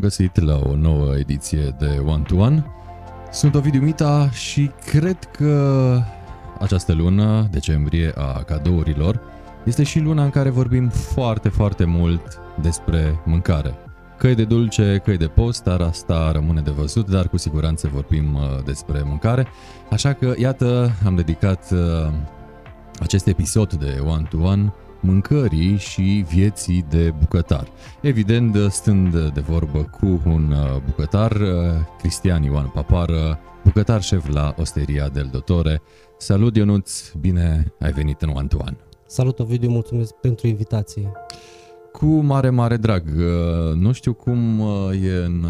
bun găsit la o nouă ediție de One to One. Sunt Ovidiu Mita și cred că această lună, decembrie, a cadourilor, este și luna în care vorbim foarte, foarte mult despre mâncare. Că e de dulce, că e de post, dar asta rămâne de văzut, dar cu siguranță vorbim uh, despre mâncare. Așa că, iată, am dedicat uh, acest episod de One to One mâncării și vieții de bucătar. Evident, stând de vorbă cu un uh, bucătar, uh, Cristian Ioan Papară, bucătar șef la Osteria del Dotore. Salut Ionuț, bine ai venit în One to One. Salut Ovidiu, mulțumesc pentru invitație. Cu mare, mare drag. Uh, nu știu cum e în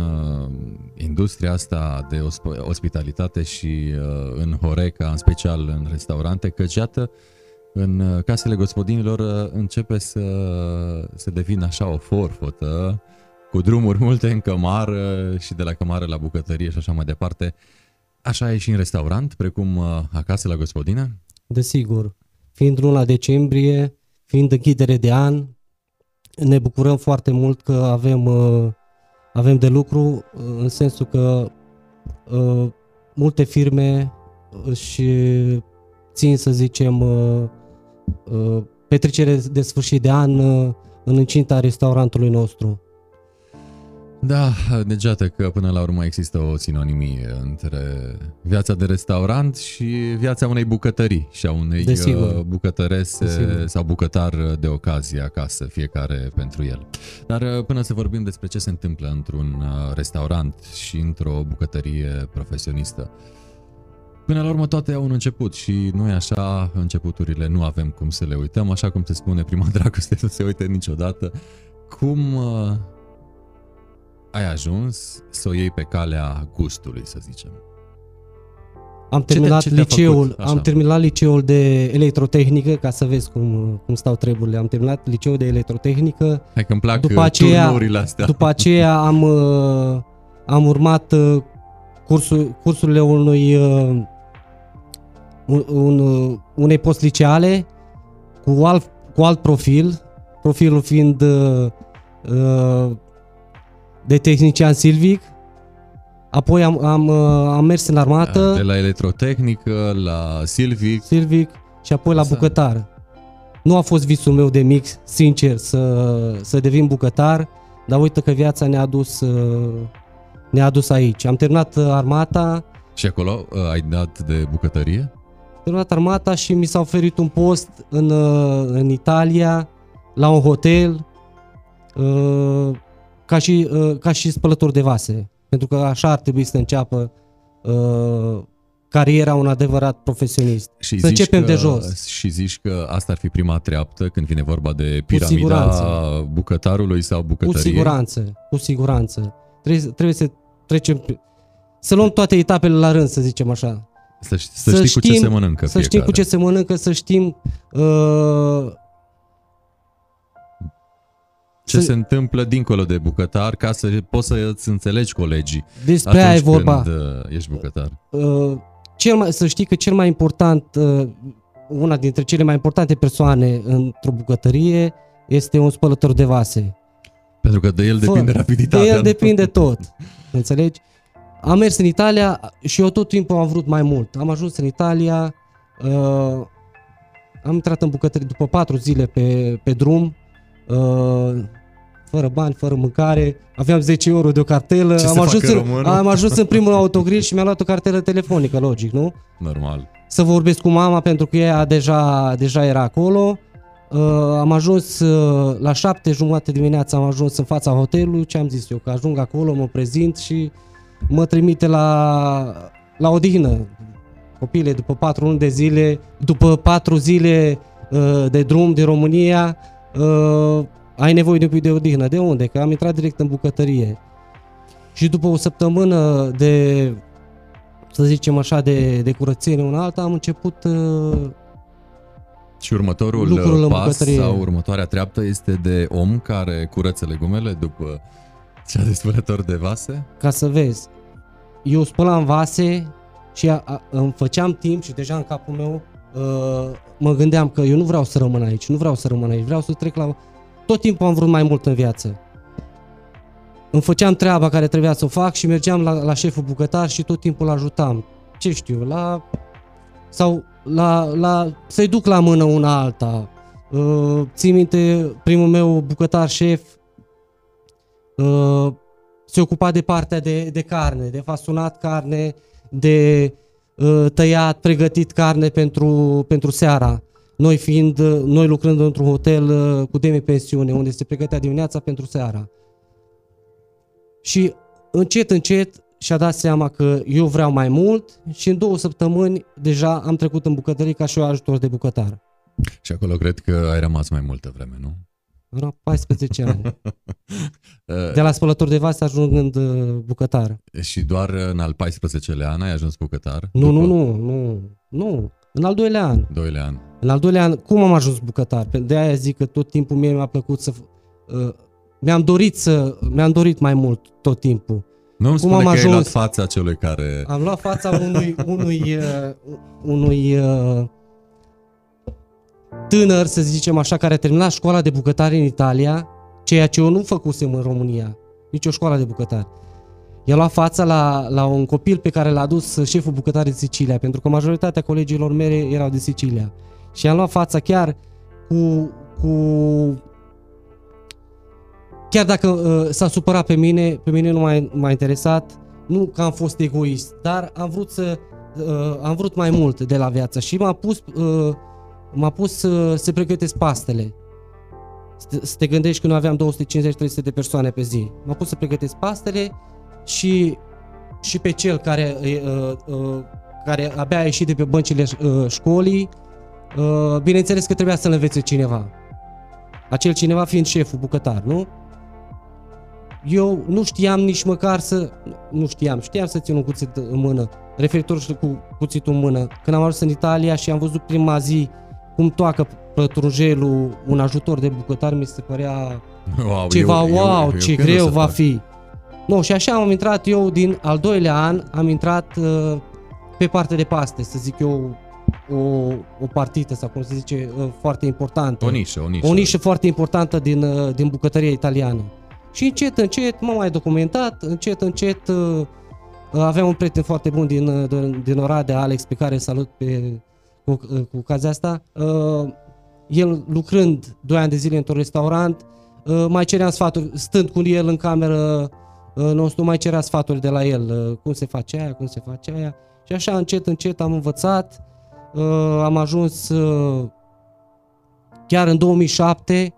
industria asta de ospitalitate și în Horeca, în special în restaurante, căci iată, în uh, casele gospodinilor uh, începe să, să devină așa o forfotă, cu drumuri multe în cămară și de la cămară la bucătărie și așa mai departe. Așa e și în restaurant, precum uh, acasă la gospodină? Desigur. Fiind luna decembrie, fiind închidere de an, ne bucurăm foarte mult că avem, avem de lucru, în sensul că multe firme și țin, să zicem, Uh, petrecere de sfârșit de an uh, în incinta restaurantului nostru. Da, degeată că până la urmă există o sinonimie între viața de restaurant și viața unei bucătării și a unei Desigur. Uh, bucătărese Desigur. sau bucătar de ocazie acasă, fiecare pentru el. Dar până să vorbim despre ce se întâmplă într-un restaurant și într-o bucătărie profesionistă, Până la urmă toate au un început și nu e așa, începuturile nu avem cum să le uităm, așa cum se spune prima dragoste nu se uită niciodată. Cum uh, ai ajuns să o iei pe calea gustului, să zicem? Am terminat, ce te, ce liceul, am terminat liceul de electrotehnică, ca să vezi cum, cum stau treburile. Am terminat liceul de electrotehnică. Hai că îmi plac după aceea, astea. După aceea am, uh, am urmat uh, cursul, cursurile unui un, un, unei postliceale cu alt, cu alt profil, profilul fiind uh, uh, de tehnician silvic. Apoi am, am, uh, am mers în armată. De la electrotehnică, la silvic. Silvic și apoi la bucătar. Nu a fost visul meu de mic, sincer, să, să devin bucătar, dar uite că viața ne-a dus, uh, ne-a dus aici. Am terminat armata. Și acolo uh, ai dat de bucătărie? Terminat armata și mi s-a oferit un post în, uh, în Italia, la un hotel, uh, ca și, uh, ca și spălător de vase. Pentru că așa ar trebui să înceapă cariera un adevărat profesionist. Și să începem că, de jos. Și zici că asta ar fi prima treaptă când vine vorba de piramida bucătarului sau bucătăriei? Cu siguranță, cu siguranță. Trebuie, trebuie să trecem, să luăm toate etapele la rând, să zicem așa. Să, să, să știi știm, cu ce se mănâncă Să fiecare. știm cu ce se mănâncă, să știm uh, ce să... se întâmplă dincolo de bucătar ca să poți să-ți înțelegi colegii Despre aia e vorba. când uh, ești bucătar. Uh, cel mai, să știi că cel mai important, uh, una dintre cele mai importante persoane într-o bucătărie este un spălător de vase. Pentru că de el depinde Fă, rapiditatea. De el depinde tot. Înțelegi? Am mers în Italia și eu tot timpul am vrut mai mult. Am ajuns în Italia, uh, am intrat în bucătărie după patru zile pe, pe drum, uh, fără bani, fără mâncare, aveam 10 euro de o cartelă, Ce am ajuns, în, am ajuns în primul autogrill și mi-am luat o cartelă telefonică, logic, nu? Normal. Să vorbesc cu mama pentru că ea deja, deja era acolo. Uh, am ajuns uh, la șapte jumate dimineața, am ajuns în fața hotelului, ce am zis eu, că ajung acolo, mă prezint și mă trimite la, la odihnă. Copile, după patru luni de zile, după patru zile uh, de drum din România, uh, ai nevoie de un pic de odihnă. De unde? Că am intrat direct în bucătărie. Și după o săptămână de, să zicem așa, de, de curățenie una alta, am început uh, și următorul pas sau următoarea treaptă este de om care curăță legumele după cea de spălător de vase? Ca să vezi. Eu spălam vase și a, a, îmi făceam timp și deja în capul meu uh, mă gândeam că eu nu vreau să rămân aici, nu vreau să rămân aici, vreau să trec la... Tot timpul am vrut mai mult în viață. îmi făceam treaba care trebuia să o fac și mergeam la, la șeful bucătar și tot timpul îl ajutam. Ce știu, la... sau la, la, să-i duc la mână una alta. Uh, țin minte, primul meu bucătar șef uh, se ocupa de partea de, de carne, de fasunat carne, de uh, tăiat, pregătit carne pentru, pentru seara. Noi fiind, uh, noi lucrând într-un hotel uh, cu demi-pensiune, unde se pregătea dimineața pentru seara. Și încet, încet și-a dat seama că eu vreau mai mult și în două săptămâni deja am trecut în bucătărie ca și eu ajutor de bucătar. Și acolo cred că ai rămas mai multă vreme, nu? Era 14 ani. De la spălător de vase ajungând uh, bucătar. Și doar în al 14-lea an ai ajuns bucătar? Nu, nu, nu, nu, nu. În al doilea an. Doilea an. În al doilea an, cum am ajuns bucătar? De aia zic că tot timpul mie mi-a plăcut să... Uh, mi-am dorit să... Mi-am dorit mai mult tot timpul. Nu îmi Cum spune am că ai ajuns? luat fața celui care... Am luat fața unui, unui, uh, unui uh, tânăr, să zicem așa, care a terminat școala de bucătari în Italia, ceea ce eu nu făcusem în România, nici o școală de bucătari. I-a luat fața la, la un copil pe care l-a dus șeful bucătar din Sicilia, pentru că majoritatea colegilor mele erau din Sicilia. Și i-am luat fața chiar cu, cu chiar dacă uh, s-a supărat pe mine, pe mine nu m-a, m-a interesat, nu că am fost egoist, dar am vrut să uh, am vrut mai mult de la viață și m-a pus uh, m-a pus să, să pregătesc pastele. Să te, să te gândești că noi aveam 250-300 de persoane pe zi. M-a pus să pregătesc pastele și și pe cel care uh, uh, care abia a ieșit de pe băncile uh, școlii, uh, bineînțeles că trebuia să-l învețe cineva. Acel cineva fiind șeful bucătar, nu? eu nu știam nici măcar să... Nu știam, știam să țin un cuțit în mână, referitor și cu cuțitul în mână. Când am ajuns în Italia și am văzut prima zi cum toacă pătrunjelul un ajutor de bucătar, mi se părea Wow, ceva, eu, wow, eu, eu, ce eu greu să va fac. fi. Nu, și așa am intrat eu din al doilea an, am intrat uh, pe partea de paste, să zic eu, o, o partită sau cum se zice, uh, foarte importantă. O nișă, o nișă. O nișă foarte importantă din, uh, din bucătăria italiană. Și încet, încet m-am mai documentat, încet, încet uh, uh, aveam un prieten foarte bun din, uh, din, din Oradea, Alex, pe care îl salut pe, cu, uh, cu ocazia asta. Uh, el lucrând 2 ani de zile într-un restaurant, uh, mai ceream sfaturi, stând cu el în cameră uh, nostru, mai cerea sfaturi de la el, uh, cum se face aia, cum se face aia. Și așa încet, încet am învățat, uh, am ajuns uh, chiar în 2007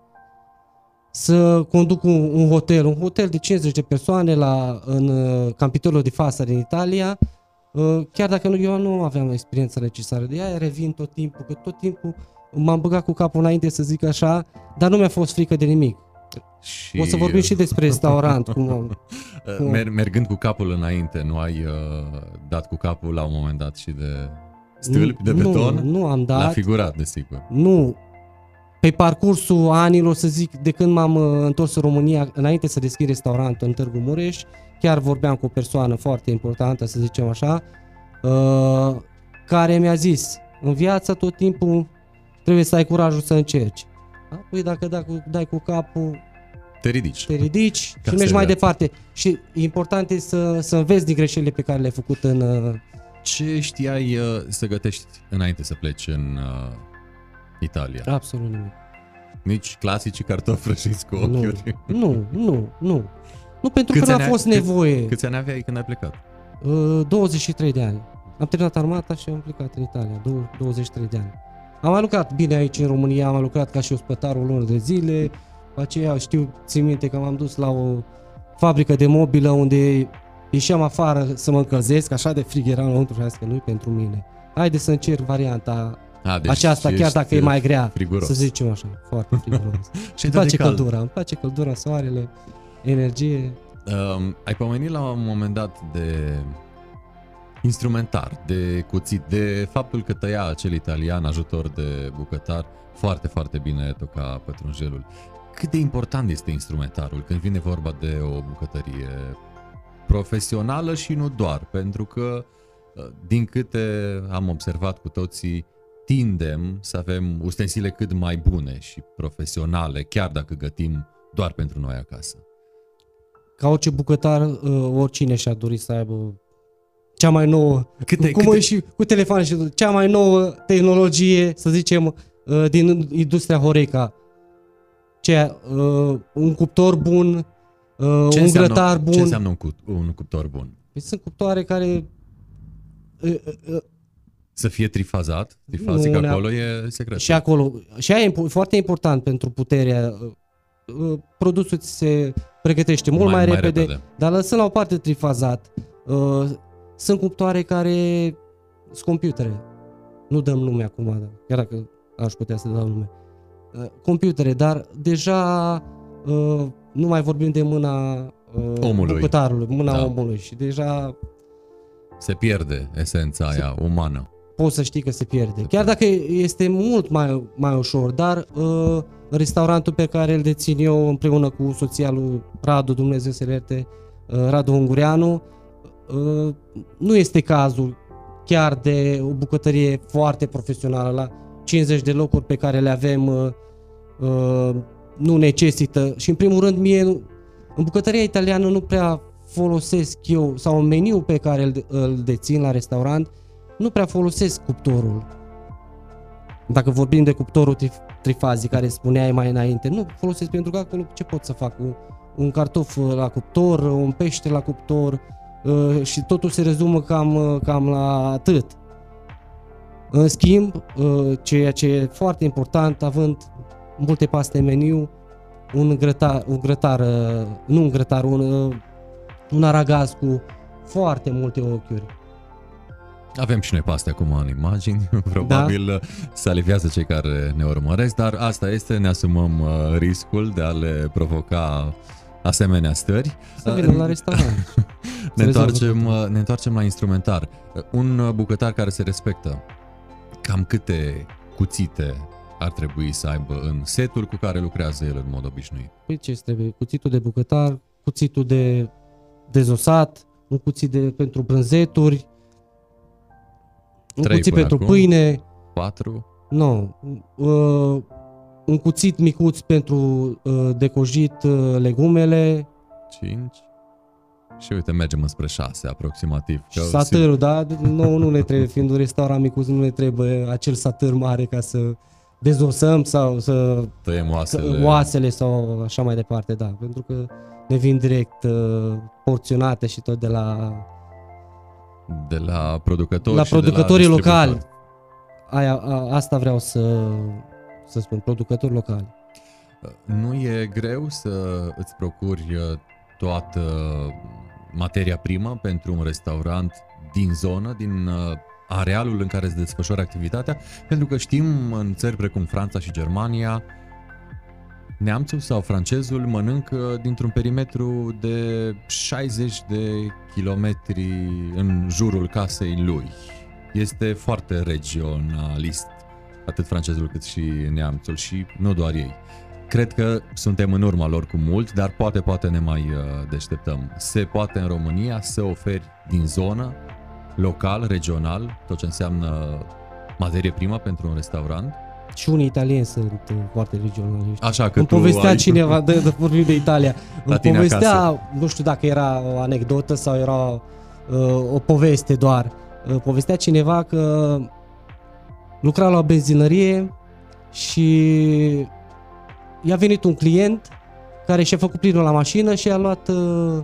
să conduc un, un hotel, un hotel de 50 de persoane la, în uh, Campitolo di Fassa din Italia, uh, chiar dacă nu, eu nu aveam experiența necesară de ea, revin tot timpul, că tot timpul m-am băgat cu capul înainte să zic așa, dar nu mi-a fost frică de nimic. Și, O să vorbim și despre restaurant, cum am, uh, mer- mergând cu capul înainte, nu ai uh, dat cu capul la un moment dat și de stâlpi de nu, beton? Nu am La dat. figurat, desigur. Nu. Pe parcursul anilor, să zic, de când m-am uh, întors în România, înainte să deschid restaurantul în Târgu Mureș, chiar vorbeam cu o persoană foarte importantă, să zicem așa, uh, care mi-a zis, în viață tot timpul trebuie să ai curajul să încerci. Da? Păi dacă dai cu, dai cu capul, Te ridici. te ridici Ca și mergi mai viața. departe. Și important e să, să înveți din greșelile pe care le-ai făcut în... uh, Ce știai uh, să gătești înainte să pleci în uh, Italia? Absolut nimic. Nici clasici cartofi prăjiți cu Nu, ochiuri. nu, nu, nu. Nu pentru Câți că ani n-a ai- fost cât- nevoie. Câți ani aveai când ai plecat? Uh, 23 de ani. Am terminat armata și am plecat în Italia, dou- 23 de ani. Am mai lucrat bine aici în România, am mai lucrat ca și ospătar o lună de zile. După aceea știu, țin minte că m-am dus la o fabrică de mobilă unde ieșeam afară să mă încălzesc, așa de frig era înăuntru și am zis că nu pentru mine. Haide să încerc varianta A, deci aceasta, chiar ești dacă e mai grea, friguros. să zicem așa, foarte friguros. Și îmi atât place de cald. căldura, îmi place căldura, soarele, energie. Um, ai pomenit la un moment dat de instrumentar, de cuțit, de faptul că tăia acel italian ajutor de bucătar foarte, foarte bine toca pătrunjelul. Cât de important este instrumentarul când vine vorba de o bucătărie profesională și nu doar, pentru că uh, din câte am observat cu toții, tindem să avem ustensile cât mai bune și profesionale, chiar dacă gătim doar pentru noi acasă. Ca orice bucătar, uh, oricine și-a dorit să aibă cea mai nouă, Câte- cum câte- e și cu telefoane și cea mai nouă tehnologie, să zicem, uh, din industria Horeca. Ce, uh, un cuptor bun, uh, Ce un înseamnă, grătar bun. Ce înseamnă un, cu, un cuptor bun? Păi sunt cuptoare care uh, uh, uh, Să fie trifazat? Trifazic Nu, ne- acolo e secret. și acolo, și aia e impo- foarte important pentru puterea, uh, uh, produsul ți se pregătește mult mai, mai repede, dar lăsând la o parte trifazat, uh, sunt cuptoare care sunt computere. Nu dăm nume acum, dar chiar dacă aș putea să dau nume. Uh, computere, dar deja uh, nu mai vorbim de mâna uh, Omului. bucătarului, mâna Da. omului și deja Se pierde esența aia umană. poți să știi că se pierde. Chiar dacă este mult mai, mai ușor, dar uh, restaurantul pe care îl dețin eu împreună cu soția lui Radu, Dumnezeu să ierte, uh, Radu Ungureanu, uh, nu este cazul chiar de o bucătărie foarte profesională la 50 de locuri pe care le avem uh, uh, nu necesită și în primul rând mie în bucătăria italiană nu prea folosesc eu sau în meniu pe care îl, îl dețin la restaurant nu prea folosesc cuptorul. Dacă vorbim de cuptorul trif- trifazic care spuneai mai înainte, nu folosesc pentru că acolo ce pot să fac? Un, un cartof la cuptor, un pește la cuptor uh, și totul se rezumă cam, uh, cam la atât. În schimb, uh, ceea ce e foarte important, având multe paste în meniu, un grătar, un grătar uh, nu un grătar, un, uh, un aragaz cu foarte multe ochiuri. Avem și noi paste acum în imagini, probabil da. se aliviază cei care ne urmăresc, dar asta este, ne asumăm uh, riscul de a le provoca asemenea stări. Să vină la restaurant. Ne rezolvă întoarcem, uh, ne întoarcem la instrumentar. Uh, Un uh, bucătar care se respectă, cam câte cuțite ar trebui să aibă în setul cu care lucrează el în mod obișnuit? Păi ce trebuie? Cuțitul de bucătar, cuțitul de dezosat, un cuțit de, pentru brânzeturi, un Trei cuțit până pentru acum. pâine, Patru? nu, uh, un cuțit micuț pentru uh, decojit uh, legumele, Cinci? Și uite, mergem înspre șase aproximativ. și Că satărul, da? Nu, nu ne trebuie, fiind un restaurant micuț, nu ne trebuie acel satăr mare ca să dezosăm sau să Tăiem Că- oasele. oasele sau așa mai departe, da, pentru că ne vin direct uh, porționate și tot de la, De la producători la și de producătorii locali. distribuitori. Aia, a, asta vreau să, să spun, producători locali. Nu e greu să îți procuri uh, toată materia primă pentru un restaurant din zonă, din uh, arealul în care se desfășoară activitatea, pentru că știm în țări precum Franța și Germania, neamțul sau francezul mănâncă dintr-un perimetru de 60 de kilometri în jurul casei lui. Este foarte regionalist, atât francezul cât și neamțul și nu doar ei. Cred că suntem în urma lor cu mult, dar poate, poate ne mai uh, deșteptăm. Se poate în România să oferi din zonă, local, regional, tot ce înseamnă materie primă pentru un restaurant. Și unii italieni sunt uh, foarte regionaliști. Așa că Îmi tu povestea ai... cineva, de, de vorbim de Italia, îmi tine povestea, acasă. nu știu dacă era o anecdotă sau era uh, o poveste doar, uh, povestea cineva că lucra la o benzinărie și i-a venit un client care și-a făcut plinul la mașină și a luat uh,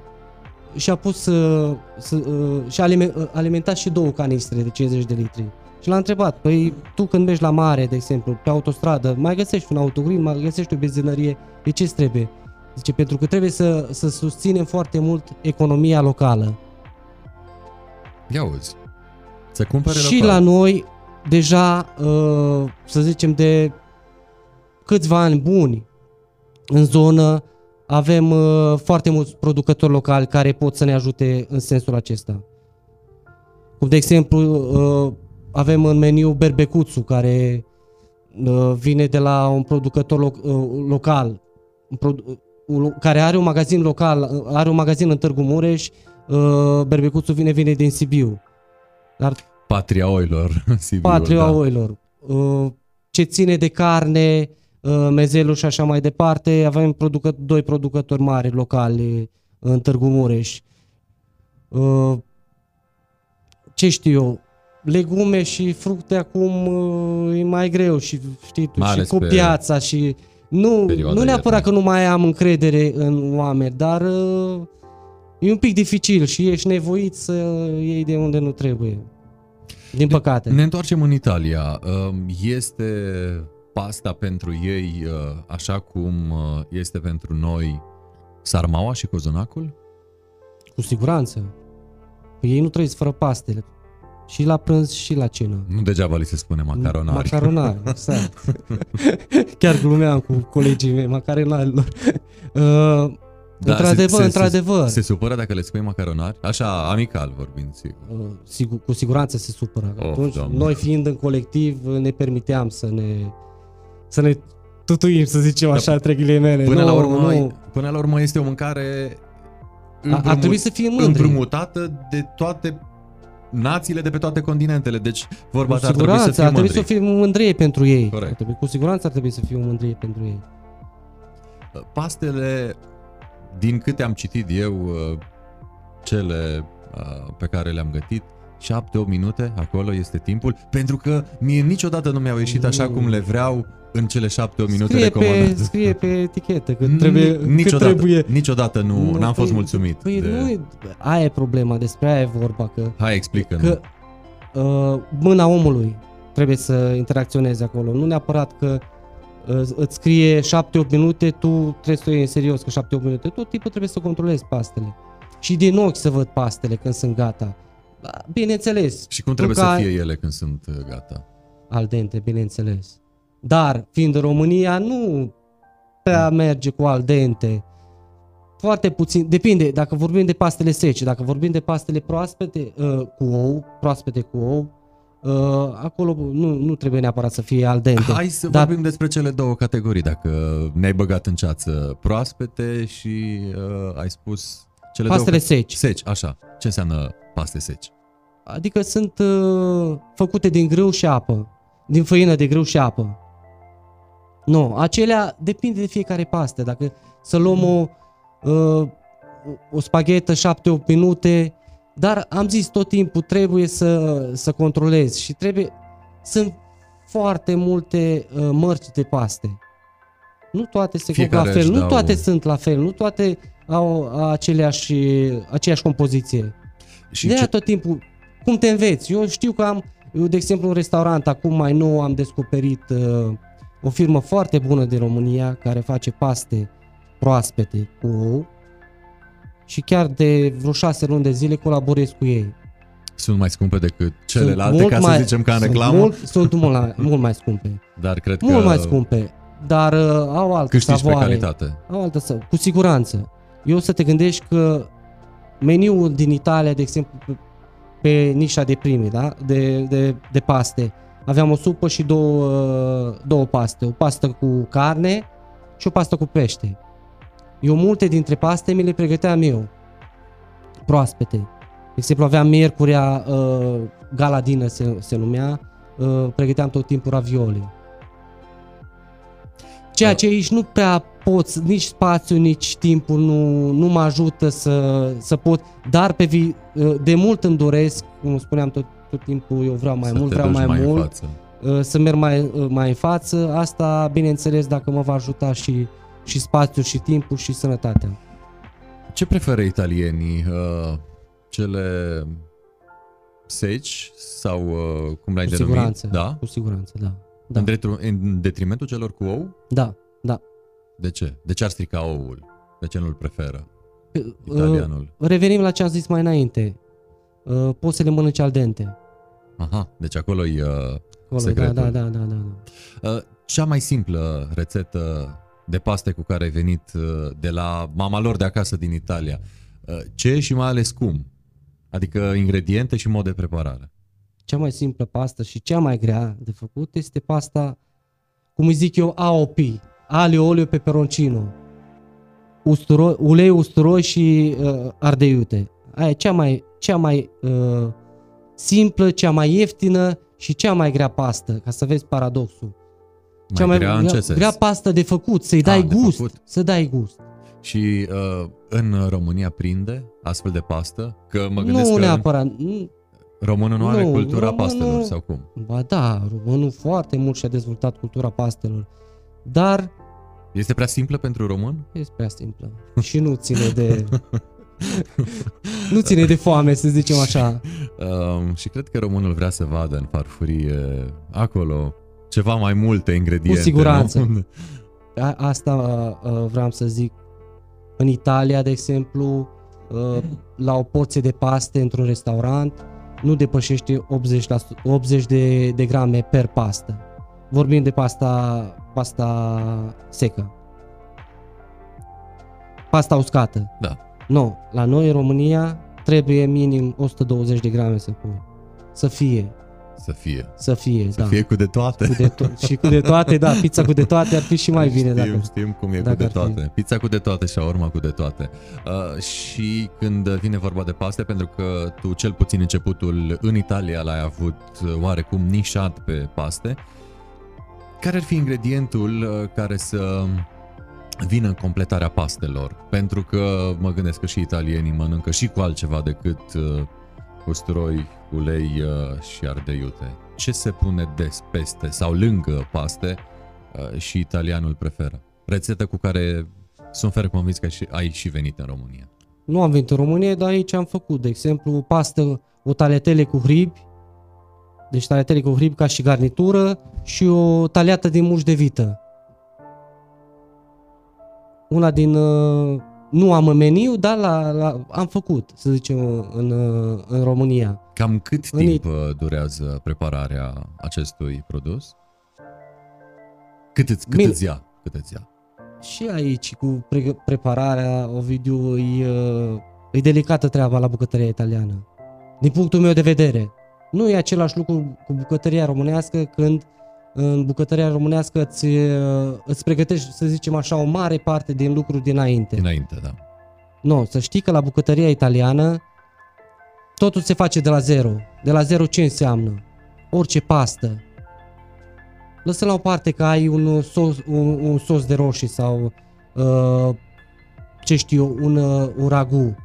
și a pus uh, să, uh, și a alime- uh, alimentat și două canistre de 50 de litri. Și l-a întrebat, păi tu când mergi la mare, de exemplu, pe autostradă, mai găsești un autogrill, mai găsești o benzinărie, de ce trebuie? Zice, pentru că trebuie să, să susținem foarte mult economia locală. Ia uzi. Să cumpere Și local. la noi, deja, uh, să zicem, de câțiva ani buni în zonă, avem uh, foarte mulți producători locali care pot să ne ajute în sensul acesta. Cum de exemplu, uh, avem în meniu berbecuțul, care uh, vine de la un producător loc, uh, local, un produ- un- care are un magazin local, uh, are un magazin în Târgu Mureș, uh, berbecuțul vine, vine din Sibiu. Dar Patria oilor. Sibiul, patria da. oilor. Uh, Ce ține de carne, uh, mezelul și așa mai departe, avem producă, doi producători mari locali în Târgu Mureș. Uh, ce știu eu, legume și fructe acum uh, e mai greu și știi tu, Mai și ales cu pe piața și nu, perioada nu neapărat că iernii. nu mai am încredere în oameni, dar uh, e un pic dificil și ești nevoit să iei de unde nu trebuie. Din păcate. Ne întoarcem în Italia. Um, Este pasta pentru ei uh, așa cum uh, este pentru noi sarmaua și cozonacul? Cu siguranță. Păi ei nu trăiesc fără pastele. Și la prânz și la cină. Nu degeaba li se spune macaronari. Macaronari, exact. Chiar glumeam cu colegii mei, macaronarilor. Uh, Da, într-adevăr, se, se, într-adevăr. Se, se supără dacă le spui macaronari? Așa, amical vorbind, sigur. Uh, sigur, cu siguranță se supără. Of, Atunci, Doamne. noi fiind în colectiv, ne permiteam să ne să ne tutuim, să zicem așa, între ghilimele. Până, nu, la urmă, nu. până la urmă este o mâncare A- ar trebui să fie mândri. împrumutată de toate națiile de pe toate continentele. Deci vorba Cu ta ar trebui să siguranță, fie ar trebui mândri. să fie o mândrie pentru ei. Corect. Ar trebui, cu siguranță ar trebui să fie o mândrie pentru ei. Pastele, din câte am citit eu, uh, cele uh, pe care le-am gătit, 7-8 minute, acolo este timpul, pentru că mie niciodată nu mi-au ieșit așa Nu. cum le vreau în cele 7-8 minute Scrie pe, recomandate. scrie pe etichetă că trebuie, Ni- niciodată, că trebuie. niciodată nu, n-am fost păi- mulțumit. Păi de... nu, e- aia e problema, despre aia e vorba, că, Hai, explică că uh, mâna omului trebuie să interacționeze acolo. Nu neapărat că uh, îți scrie 7-8 minute, tu trebuie să o iei în serios că 7-8 minute. Tot timpul trebuie să controlezi pastele. Și din ochi să văd pastele când sunt gata. Da, Bineînțeles. Și cum trebuie tu ca- să fie ele când sunt uh, gata? al dente, bineînțeles. Dar, fiind în România, nu prea merge cu al dente. Foarte puțin, depinde, dacă vorbim de pastele sece, dacă vorbim de pastele proaspete, uh, cu ou, proaspete cu ou, uh, acolo nu, nu trebuie neapărat să fie al dente. Hai să Dar- vorbim despre cele două categorii, dacă ne-ai băgat în ceață proaspete și uh, ai spus cele Pastele două... seci. Seci, așa. Ce înseamnă paste seci? Adică sunt uh, făcute din grâu și apă, din făină de grâu și apă. Nu, acelea depinde de fiecare paste. Dacă să luăm o, uh, o spaghetă 7-8 minute, dar am zis tot timpul trebuie să, să controlezi și trebuie, sunt foarte multe uh, mărci de paste. Nu toate se fac la Fiecare fel, își nu dau- toate sunt la fel, nu toate au aceleași, aceeași compoziție. Și de ce... aia tot timpul, cum te înveți? Eu știu că am, eu, de exemplu, un restaurant, acum mai nou am descoperit uh, o firmă foarte bună din România care face paste proaspete cu ou și chiar de vreo șase luni de zile colaborez cu ei. Sunt mai scumpe decât Sunt celelalte, mult ca să mai- zicem ca în sunt reclamă, Mult, sunt mult, la, mult mai scumpe. dar cred Mult că mai scumpe. Dar uh, au altă câștigi pe savoare. calitate. Au altă să, cu siguranță. Eu să te gândești că meniul din Italia, de exemplu, pe, pe nișa de primi, da? de, de, de paste, aveam o supă și două, uh, două paste. O pastă cu carne și o pastă cu pește. Eu multe dintre paste mi le pregăteam eu, proaspete. De exemplu, aveam miercurea, uh, galadină se, se numea, uh, pregăteam tot timpul ravioli. Ceea ce aici nu prea poți, nici spațiu, nici timpul nu, nu mă ajută să, să pot, dar pe vi, de mult îmi doresc, cum spuneam tot, tot timpul, eu vreau mai să mult, te vreau duci mai, în mult, față. uh, să merg mai, uh, mai în față, asta bineînțeles dacă mă va ajuta și, și spațiul și timpul și sănătatea. Ce preferă italienii? Uh, cele seci sau uh, cum le-ai Cu denumit? siguranță, Da? cu siguranță, da. Da, În, detru- în detrimentul celor cu ou? da, da. De ce? De ce ar strica oul? De ce nu-l preferă Uh, italianul? Revenim la ce am zis mai înainte. Uh, Poți să le mănânci al dente. Aha, deci acolo e uh, Acolo, da, secretul. da, da, da, da, da. Uh, cea mai simplă rețetă de paste cu care ai venit uh, de la mama lor de acasă din Italia. Uh, ce și mai ales cum? Adică ingrediente și mod de preparare. Cea mai simplă pastă și cea mai grea de făcut este pasta, cum îi zic eu, AOP. Alio, olio, peperoncino. Usturoși, ulei, usturoși și uh, ardei iute. Aia e cea mai, cea mai uh, simplă, cea mai ieftină și cea mai grea pastă, ca să vezi paradoxul. Mai cea grea în ce sens? grea pastă de făcut, să-i dai de gust, făcut. să dai gust. Și uh, în România prinde astfel de pastă? Că mă gândesc nu că neapărat. Nu, românul nu, are Nu, cultura românul- pastelor sau cum? ba da, românul foarte mult și-a dezvoltat cultura pastelor. Dar Este prea simplă pentru român? este prea simplă. Și nu ține de... nu ține de foame, să zicem așa. Um, și cred că românul vrea să vadă în farfurie acolo ceva mai multe ingrediente. Cu siguranță. Nu? A, asta uh, vreau să zic. În Italia, de exemplu, uh, la o porție de paste într-un restaurant, nu depășește 80, la, 80 de, de grame per pastă. Vorbim de pasta, pasta secă. Pasta uscată. Da. Nu, la noi în România trebuie minim 120 de grame să pui. Să fie, Să fie. să fie, Să da. fie cu de toate. Cu de to- și cu de toate, da, pizza cu de toate ar fi și mai bine știm, dacă... știm cum e dacă cu de ar fi. toate. Pizza cu de toate și urma cu de toate. Uh, și când vine vorba de paste, pentru că tu cel puțin începutul în Italia l-ai avut uh, oarecum nișat pe paste, care ar fi ingredientul uh, care să vină în completarea pastelor? Pentru că mă gândesc că și italienii mănâncă și cu altceva decât uh, usturoi, ulei uh, și ardei iute. Ce se pune des peste sau lângă paste uh, și italianul preferă? Rețetă cu care sunt fer convins că și ai și venit în România. Nu am venit în România, dar aici am făcut, de exemplu, o pastă, o taletele cu hribi, deci taletele cu hribi ca și garnitură și o taliată din muș de vită. Una din... uh, Nu am în meniu, dar la, la, am făcut, să zicem, în, uh, în România. Cam cât În timp uh, durează prepararea acestui produs? Cât îți, cât Bine. îți ia? Cât îți ia? Și aici, cu pre- prepararea, Ovidiu, e, uh, e delicată treaba la bucătăria italiană. Din punctul meu de vedere. Nu e același lucru cu bucătăria românească când în bucătăria românească îți, uh, îți pregătești, să zicem așa, o mare parte din lucruri dinainte. Dinainte, da. Nu, să știi că la bucătăria italiană totul se face de la zero. De la zero ce înseamnă? Orice pastă. Lăsă la o parte că ai un sos, un, un sos de roșii sau uh, ce știu eu, un, uh, un ragu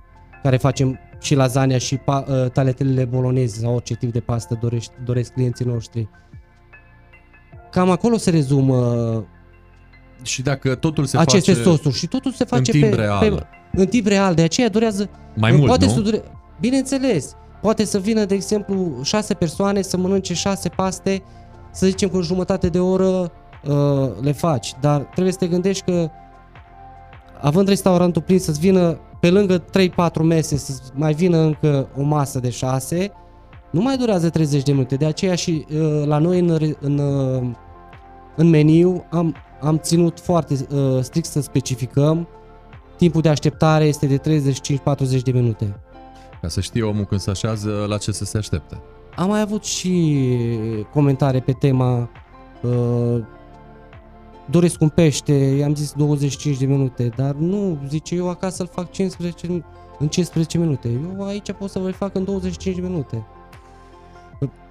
care facem și lasagna și pa, uh, taletelele boloneze sau orice tip de pastă dorești, doresc clienții noștri. Cam acolo se rezumă Și dacă totul se aceste face sosuri și totul se face timp pe, real. pe în timp real, de aceea durează mai mult, poate nu? Să dure... Bineînțeles, poate să vină, de exemplu, șase persoane să mănânce șase paste, să zicem că în jumătate de oră uh, le faci, dar trebuie să te gândești că având restaurantul plin să-ți vină pe lângă 3-4 mese să mai vină încă o masă de 6, nu mai durează 30 de minute. De aceea și uh, la noi în, re- în, uh, în meniu am, am ținut foarte uh, strict să specificăm timpul de așteptare este de 35-40 de minute. Ca să știe omul când se așează la ce să se aștepte. Am mai avut și comentarii pe tema uh, doresc un pește, i-am zis 25 de minute, dar nu, zice eu acasă îl fac 15, în 15 minute. Eu aici pot să vă fac în 25 de minute.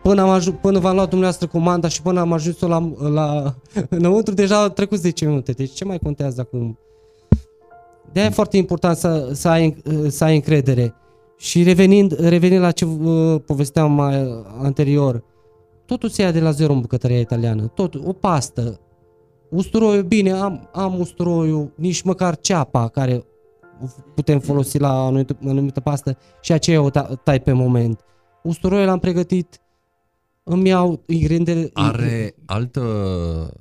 Până, am aju- până v-am luat dumneavoastră comanda și până am ajuns la, la înăuntru, deja au trecut 10 minute. Deci ce mai contează acum? de aia e foarte important să, să, ai, să ai încredere. Și revenind, revenind la ce uh, povesteam mai anterior, totul se ia de la zero în bucătăria italiană. Tot, o pastă, usturoiul, bine, am, am usturoiul, nici măcar ceapa care o putem folosi la o anumită, anumită pastă și aceea o ta- tai pe moment. Usturoiul l-am pregătit, îmi iau ingredientele... Are altă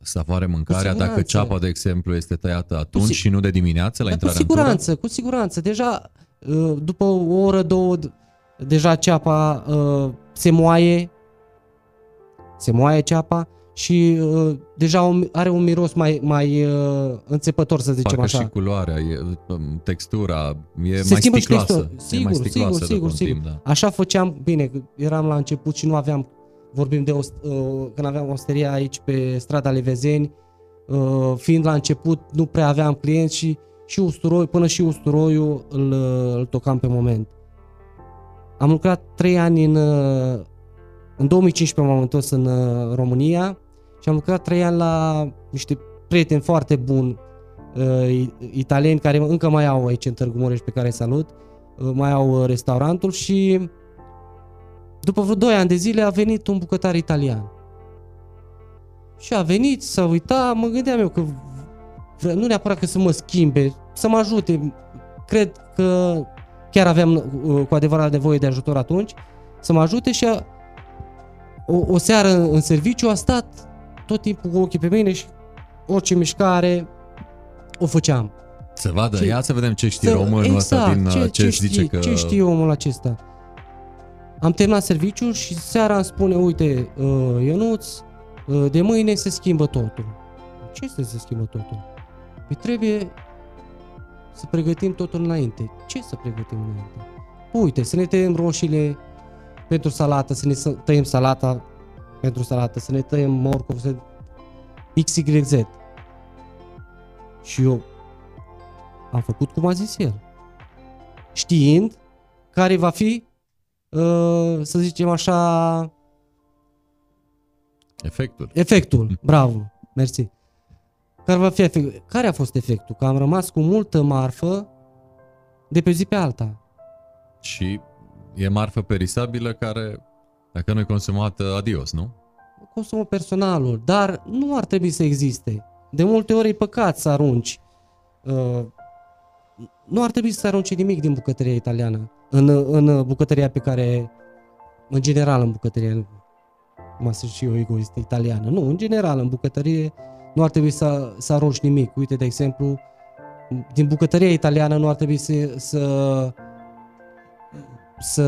savoare mâncarea dacă siguranță. ceapa, de exemplu, este tăiată atunci si- și nu de dimineață la Dar cu intrarea în tură? siguranță, cu siguranță. Deja uh, după o oră, două, d- deja ceapa uh, se moaie, se moaie ceapa și uh, deja un- are un miros mai, mai uh, înțepător, să zicem Parcă așa. și culoarea, e, um, textura, e Se mai schimbă și sticloasă. textura. e mai Sigur, sticloasă sigur, după un sigur, timp, da. Așa făceam, bine, eram la început și nu aveam, vorbim de, ost, uh, când aveam osteria aici pe strada Levezeni, uh, fiind la început, nu prea aveam clienți și, și usturoi, până și usturoiul îl, uh, îl tocam pe moment. Am lucrat 3 ani în, uh, în 2015 m-am întors în uh, România și am lucrat 3 ani la niște prieteni foarte buni uh, italieni care încă mai au aici în Târgu Mureș pe care îi salut, uh, mai au uh, restaurantul și după vreo 2 ani de zile a venit un bucătar italian. Și a venit, să uita, mă gândeam eu că vre- nu neapărat că să mă schimbe, să mă ajute. Cred că chiar aveam uh, cu adevărat nevoie de ajutor atunci, să mă ajute și a, o, o seară în serviciu a stat tot timpul cu ochii pe mine și orice mișcare o făceam. Să vadă, Ce- ia să vedem ce știe Să- românul ăsta din uh, ce, ce zice știe, că... ce știe omul acesta? Am terminat serviciul și seara îmi spune, uite, uh, Ionuț, uh, de mâine se schimbă totul. Ce să se schimbă totul? Păi trebuie să pregătim totul înainte. Ce să pregătim înainte? Uite, să ne tăiem roșiile pentru salată, să ne să- tăiem salata pentru salată, să ne tăiem morcov, să... XYZ. Și eu am făcut cum a zis el. Știind care va fi, uh, să zicem așa, Efectul. efectul. Bravo, mersi. Care va fi efectul? Care a fost efectul? Că am rămas cu multă marfă de pe zi pe alta. Și e marfă perisabilă care, dacă nu e consumată, adios, nu? consumă personalul, dar nu ar trebui să existe. De multe ori e păcat să arunci. Uh, nu ar trebui să arunci nimic din bucătăria italiană, în, în bucătăria pe care, în general în bucătăria, mă sunt și eu egoist italiană, nu, în general în bucătărie nu ar trebui să, să arunci nimic. Uite, de exemplu, din bucătăria italiană nu ar trebui să, să, să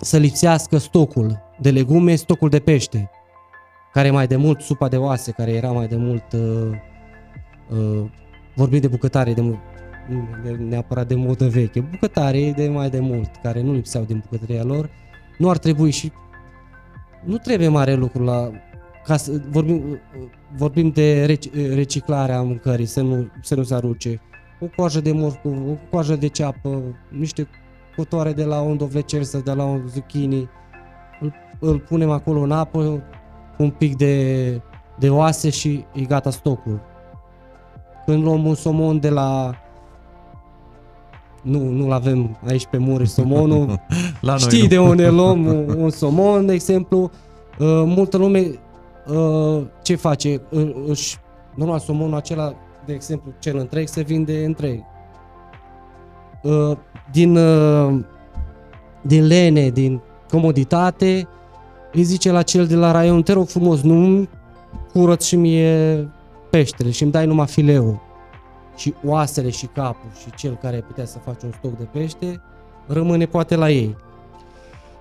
să lipsească stocul de legume, stocul de pește, care mai de mult, supa de oase, care era mai de mult, uh, uh, vorbim de bucătare, de, mult, nu de- neapărat de modă veche, bucătare de mai de mult, care nu lipseau din bucătăria lor, nu ar trebui și nu trebuie mare lucru la ca să vorbim, uh, vorbim de rec- reciclarea mâncării, să nu, să nu se arunce. O coajă de morcov, o coajă de ceapă, niște cotoare de la un dovlecel sau de la un zucchini, îl, îl punem acolo în apă, cu un pic de, de oase și e gata stocul. Când luăm un somon de la... Nu, nu-l avem aici pe Mureș somonul, La noi Știi nu. de unde luăm un, un somon, de exemplu. Uh, multă lume uh, ce face? Uh, își, normal, somonul acela, de exemplu, cel întreg, se vinde întreg. Uh, din, uh, din lene, din comoditate, îi zice la cel de la raion, te rog frumos, nu curăț și mie peștele și îmi dai numai fileul. Și oasele și capul și cel care putea să face un stoc de pește, rămâne poate la ei.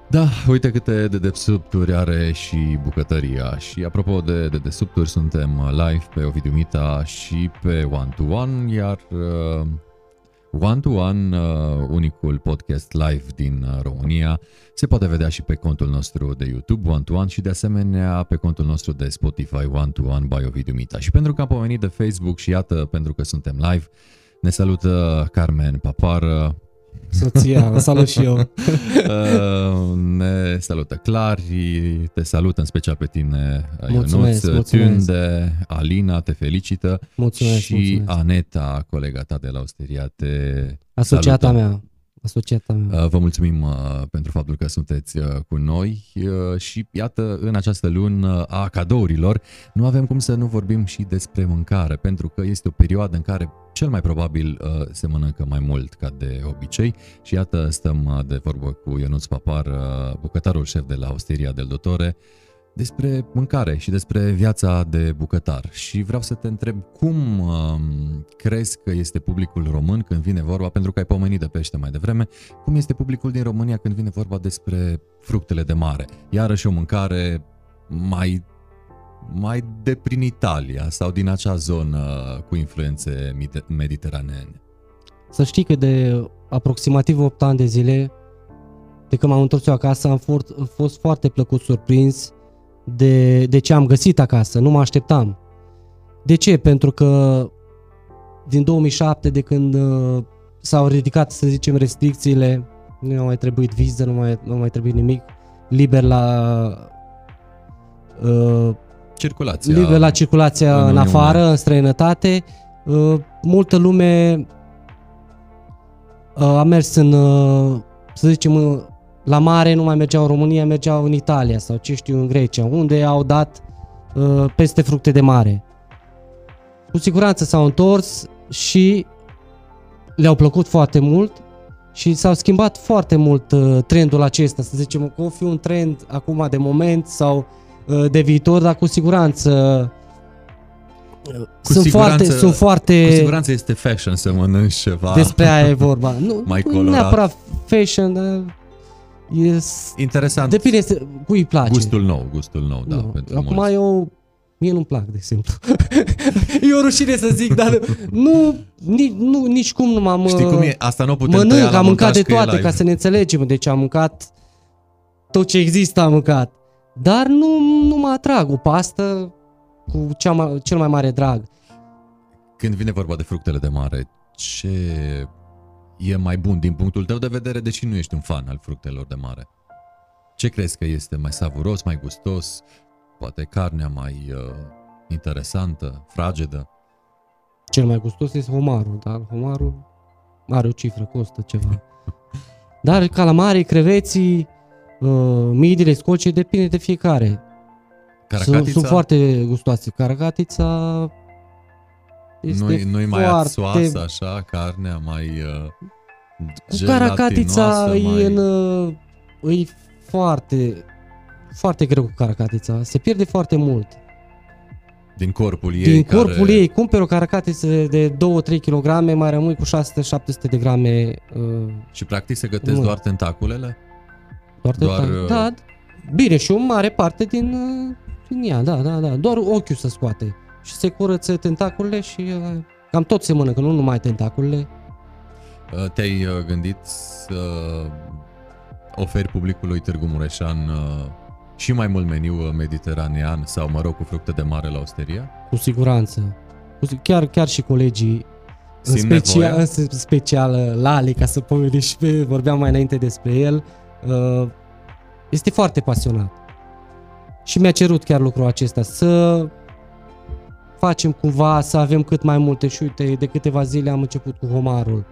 Da, uite câte dedesubturi are și bucătăria. Și apropo de dedesubturi, suntem live pe Ovidiu Mita și pe One to One, iar uh, One to One, uh, unicul podcast live din uh, România, se poate vedea și pe contul nostru de YouTube One to One și de asemenea pe contul nostru de Spotify One to One by Ovidiu Mita. Și pentru că am pomenit de Facebook și iată, pentru că suntem live, ne salută Carmen Papară, Soția, o salut și eu. Uh, ne salută Clari, te salută în special pe tine Mulțumesc, Ionuț, mulțumesc. Tunde, Alina te felicită Mulțumesc, și mulțumesc. Aneta, colega ta de la Osteria, te Asociata salută. mea. Asociata mea. Uh, Vă mulțumim uh, pentru faptul că sunteți uh, cu noi. Uh, și iată, în această lună a cadourilor, nu avem cum să nu vorbim și despre mâncare, pentru că este o perioadă în care cel mai probabil uh, se mănâncă mai mult ca de obicei. Și iată stăm uh, de vorbă cu Ionuț Papar, uh, bucătarul șef de la Osteria del Dotore, despre mâncare și despre viața de bucătar. Și vreau să te întreb cum um, crezi că este publicul român când vine vorba, pentru că ai pomenit de pește mai devreme, cum este publicul din România când vine vorba despre fructele de mare? Iarăși o mâncare mai mai de prin Italia sau din acea zonă cu influențe mite- mediteraneene. Să știi că de aproximativ 8 ani de zile, de când m-am întors eu acasă, am fost, fost foarte plăcut surprins de, de ce am găsit acasă. Nu mă așteptam. De ce? Pentru că din 2007, de când uh, s-au ridicat, să zicem, restricțiile, nu a mai trebuit viză, nu mai, nu a mai trebuit nimic, liber la uh, circulația. liber la circulația în în, Uniune. afară, în străinătate. Uh, multă lume uh, a mers în, uh, să zicem, în- la mare, nu mai mergeau în România, mergeau în Italia sau ce știu, în Grecia, unde au dat uh, peste fructe de mare. Cu siguranță s-au întors și le-au plăcut foarte mult și s-au schimbat foarte mult uh, trendul acesta, să zicem că o fi un trend acum de moment sau uh, de viitor, dar cu siguranță uh, Cu sunt, siguranță- foarte, sunt foarte Cu siguranță este fashion să mănânci ceva despre aia e vorba. Nu, Mai nu colorat. neapărat fashion, dar e, interesant. depinde să- cui îi place. Gustul nou, gustul nou, da, Nu. pentru Acum mulți. eu, mie nu-mi plac, de exemplu. e o rușine să zic, dar nu, nici, nu, nici cum nu m-am... Știi cum e? Asta nu o putem tăia Mănânc, la am mâncat montaj de că e toate, live. ca să ne înțelegem. Deci am mâncat tot ce există am mâncat. Dar nu, nu mă atrag. O pastă cu cea mai, cel mai mare drag. Când vine vorba de fructele de mare, ce e mai bun din punctul tău de vedere, deși nu ești un fan al fructelor de mare? Ce crezi că este mai savuros, mai gustos? Poate carnea mai uh, interesantă, fragedă? Cel mai gustos este homarul, dar homarul are o cifră, costă ceva. Dar calamarii, creveții, uh, midile, scocii, depinde de fiecare. Caracatița Sunt, sunt foarte gustoase. Caracatița este nu-i, nu-i mai foarte... ațoasă așa, carnea mai uh, Cu caracatița gelatinoasă, e, în, uh, e foarte, foarte greu cu caracatița. Se pierde foarte mult. din corpul ei. Din care... corpul ei, cumperi o caracatiță de 2-3 kg, mai rămâi cu 600-700 de grame uh, Și practic se gătesc Nu. doar tentaculele? doar, Doar, doar uh, Da, bine, și o mare parte din, uh, din ea, da, da, da. Doar ochiul se scoate. Și se curăță tentaculele și uh, cam tot se mănâncă, nu numai tentaculele. Uh, Te-ai uh, gândit să oferi publicului Târgu Mureșan uh, și mai mult meniu uh, mediteranean sau, mă rog, cu fructe de mare la osteria? Cu siguranță. Cu si- Chiar, chiar și colegii, în Simt special, nevoia? în special uh, Lali, ca să povedi și pe, vorbeam mai înainte despre el, uh, este foarte pasionat. Și mi-a cerut chiar lucrul acesta, să facem cumva, să avem cât mai multe și uite, de câteva zile am început cu homarul.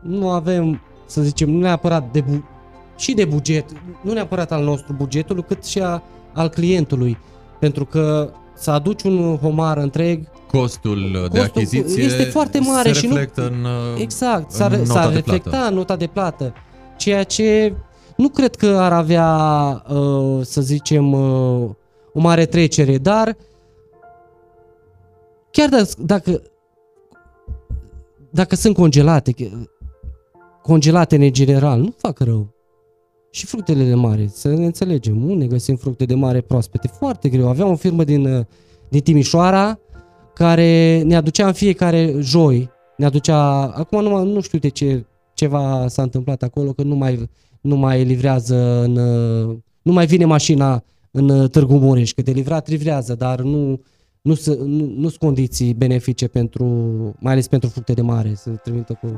Nu avem, să zicem, nu neapărat de bu- și de buget, nu neapărat al nostru bugetului, cât și a, al clientului. Pentru că să aduci un homar întreg, Costul, uh, de Costul achiziție este foarte mare se și nu- reflectă în, uh, exact, în s-ar, nota s-ar de reflecta plată. în nota de plată. Ceea ce nu cred că ar avea, uh, să zicem, uh, o mare trecere, dar chiar dacă, dacă, dacă sunt congelate, congelate în general, nu fac rău. Și fructele de mare, să ne înțelegem, unde găsim fructe de mare proaspete? Foarte greu. Aveam o firmă din, uh, din Timișoara care ne aducea în fiecare joi, ne aducea, acum nu, nu știu de ce ceva s-a întâmplat acolo, că nu mai, nu mai livrează în, uh, nu mai vine mașina în uh, Târgu Mureș, că de livrat livrează, dar nu, nu, s- nu, nu sunt condiții benefice pentru, mai ales pentru fructe de mare, să trimită cu,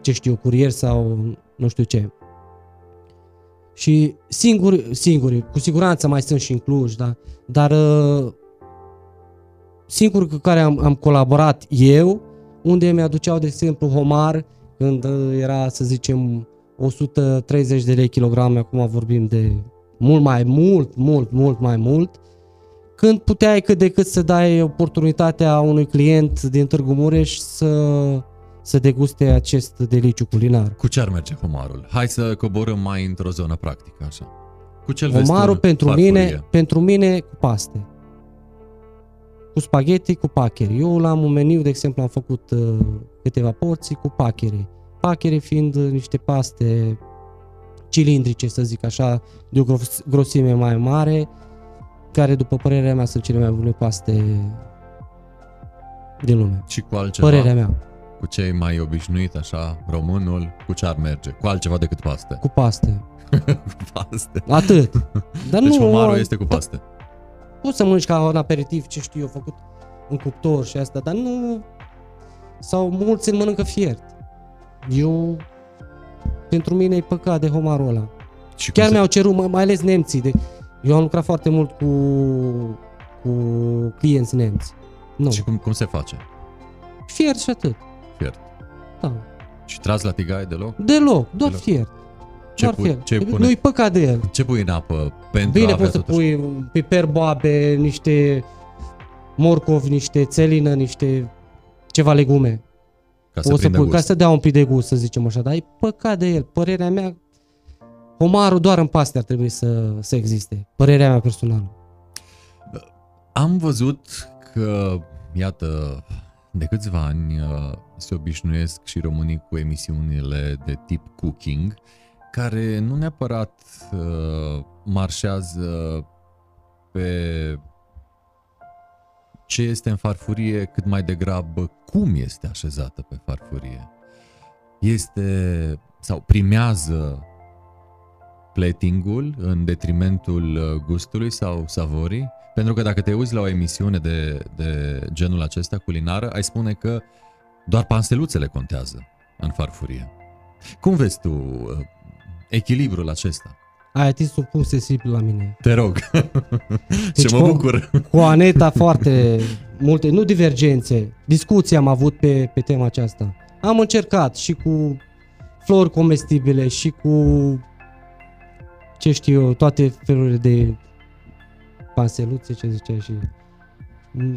ce știu, curier sau nu știu ce. Și singuri, singuri, cu siguranță mai sunt și în Cluj, da? dar uh, singurul cu care am, am colaborat eu, unde mi-aduceau, de exemplu, homar, când uh, era, să zicem, 130 de lei kilograme, acum vorbim de mult mai mult, mult, mult mai mult, când puteai cât de cât să dai oportunitatea unui client din Târgu Mureș să, să deguste acest deliciu culinar. Cu ce ar merge homarul? Hai să coborâm mai într-o zonă practică, așa. Cu ce vezi Omarul tu în pentru farfurie? mine, pentru mine cu paste. Cu spaghetti, cu pacheri. Eu la un meniu, de exemplu, am făcut uh, câteva porții cu pacheri. Pacheri fiind uh, niște paste cilindrice, să zic așa, de o gros- grosime mai mare, care, după părerea mea, sunt cele mai bune paste din lume. Și cu altceva? Părerea mea, Cu ce ai mai obișnuit, așa, românul, cu ce ar merge? Cu altceva decât paste. cu paste. cu paste. Atât. Dar Deci nu, homarul este cu paste. Poți să mănânci ca un aperitiv, ce știu eu, făcut în cuptor și asta, dar nu... Sau mulți îl mănâncă fiert. Eu... Pentru mine e păcat de homarul ăla. Și cum Chiar se- mi-au cerut, mai mai ales nemții, de, Eu am lucrat foarte mult cu, cu clienți nemți. Nu. Și cum, cum se face? Fiert și atât. Fiert. Da. Și tras la tigaie deloc? Deloc, doar Deloc. fiert. Ce doar pui- fiert. ce pune? Nu-i păcat de el. Ce pui în apă pentru a Bine, avea poți să totuși? pui piper boabe, niște morcov, niște țelină, niște ceva legume. Ca să Poți să prindă pui, gust. ca să dea un pic de gust, să zicem așa, dar e păcat de el. Părerea mea, homarul doar în paste ar trebui să, să existe. Părerea mea personală. Am văzut că, iată, de câțiva ani uh, se obișnuiesc și românii cu emisiunile de tip cooking, care nu neapărat uh, marșează pe ce este în farfurie, cât mai degrabă cum este așezată pe farfurie. Este sau primează platingul în detrimentul uh, gustului sau savorii? Pentru că dacă te uiți la o emisiune de, de genul acesta culinară, ai spune că doar panseluțele contează în farfurie. Cum vezi tu uh, echilibrul acesta? Ai atins un punct sensibil la mine. Te rog. Deci Ce mă cu- bucur. Cu Aneta foarte multe, nu divergențe, discuții am avut pe, pe tema aceasta. Am încercat și cu flori comestibile și cu ce știu eu, toate felurile de panseluțe, ce zicea și...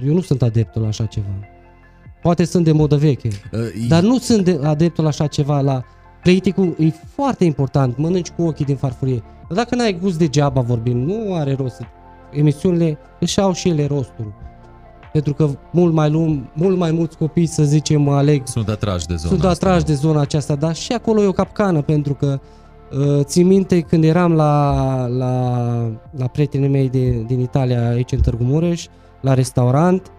Eu nu sunt adeptul la așa ceva. Poate sunt de modă veche, Uh, dar nu sunt de adeptul la așa ceva, la pleiticul e foarte important, mănânci cu ochii din farfurie. Dar dacă n-ai gust degeaba vorbim, nu are rost. să- Emisiunile își au și ele rostul. Pentru că mult mai, lung, mult mai mulți copii, să zicem, aleg Sunt atrași de zona sunt asta, atrași nu? de zona aceasta, dar și acolo e o capcană, pentru că uh, țin minte când eram la, la, la prietenii mei din, din Italia, aici în Târgu Mureș, la restaurant,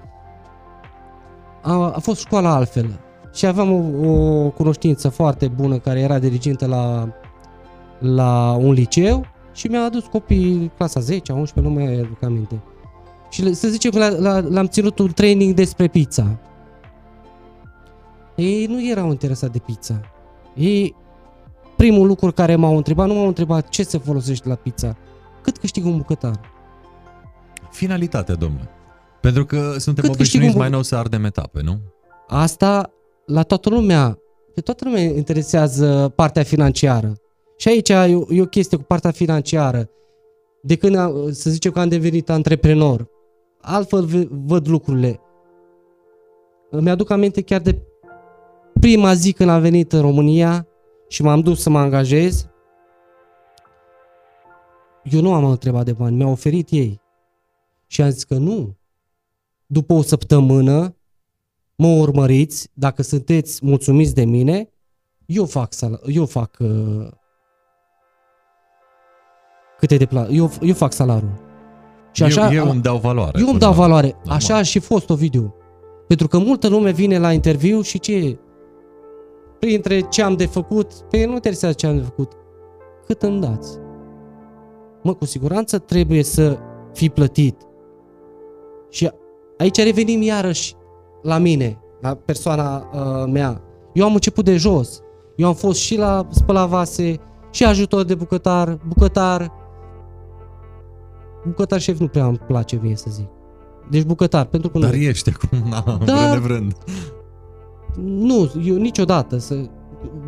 a, a fost școala altfel. Și aveam o, o cunoștință foarte bună care era dirigintă la, la un liceu și mi-a adus copii clasa 10, 11, nu mai aduc aminte. Și le- să zicem că la, la, l-am ținut un training despre pizza. Ei nu erau interesați de pizza. Ei, primul lucru care m-au întrebat, nu m-au întrebat ce se folosește la pizza, cât câștigă un bucătar. Finalitatea, domnule. Pentru că suntem Cât obișnuiți câștigă un mai bu- nou să ardem etape, nu? Asta la toată lumea, pe toată lumea interesează partea financiară. Și aici e o, e o chestie cu partea financiară. De când, a- să zicem că am devenit antreprenor, altfel v- văd lucrurile. Îmi aduc aminte chiar de prima zi când am venit în România și m-am dus să mă angajez. Eu nu am întrebat de bani, mi-au oferit ei. Și am zis că nu. După o săptămână, mă urmăriți, dacă sunteți mulțumiți de mine, eu fac, sal- eu fac uh, câte de plată, eu, eu fac salariul. Și așa, eu, eu îmi dau valoare. eu îmi până dau la- valoare. normal. Așa a și fost Ovidiu. Pentru că multă lume vine la interviu și ce? Printre ce am de făcut, pe ei nu interesează ce am de făcut. Cât îmi dați? Mă, cu siguranță trebuie să fii plătit. Și aici revenim iarăși la mine, la persoana uh, mea. Eu am început de jos. Eu am fost și la spăla vase, și ajutor de bucătar, bucătar. Bucătar șef nu prea îmi place mie să zic. Deci bucătar, pentru că Dar nu. ești acum, na, Da. vrând nevrând. Nu, eu niciodată. Să...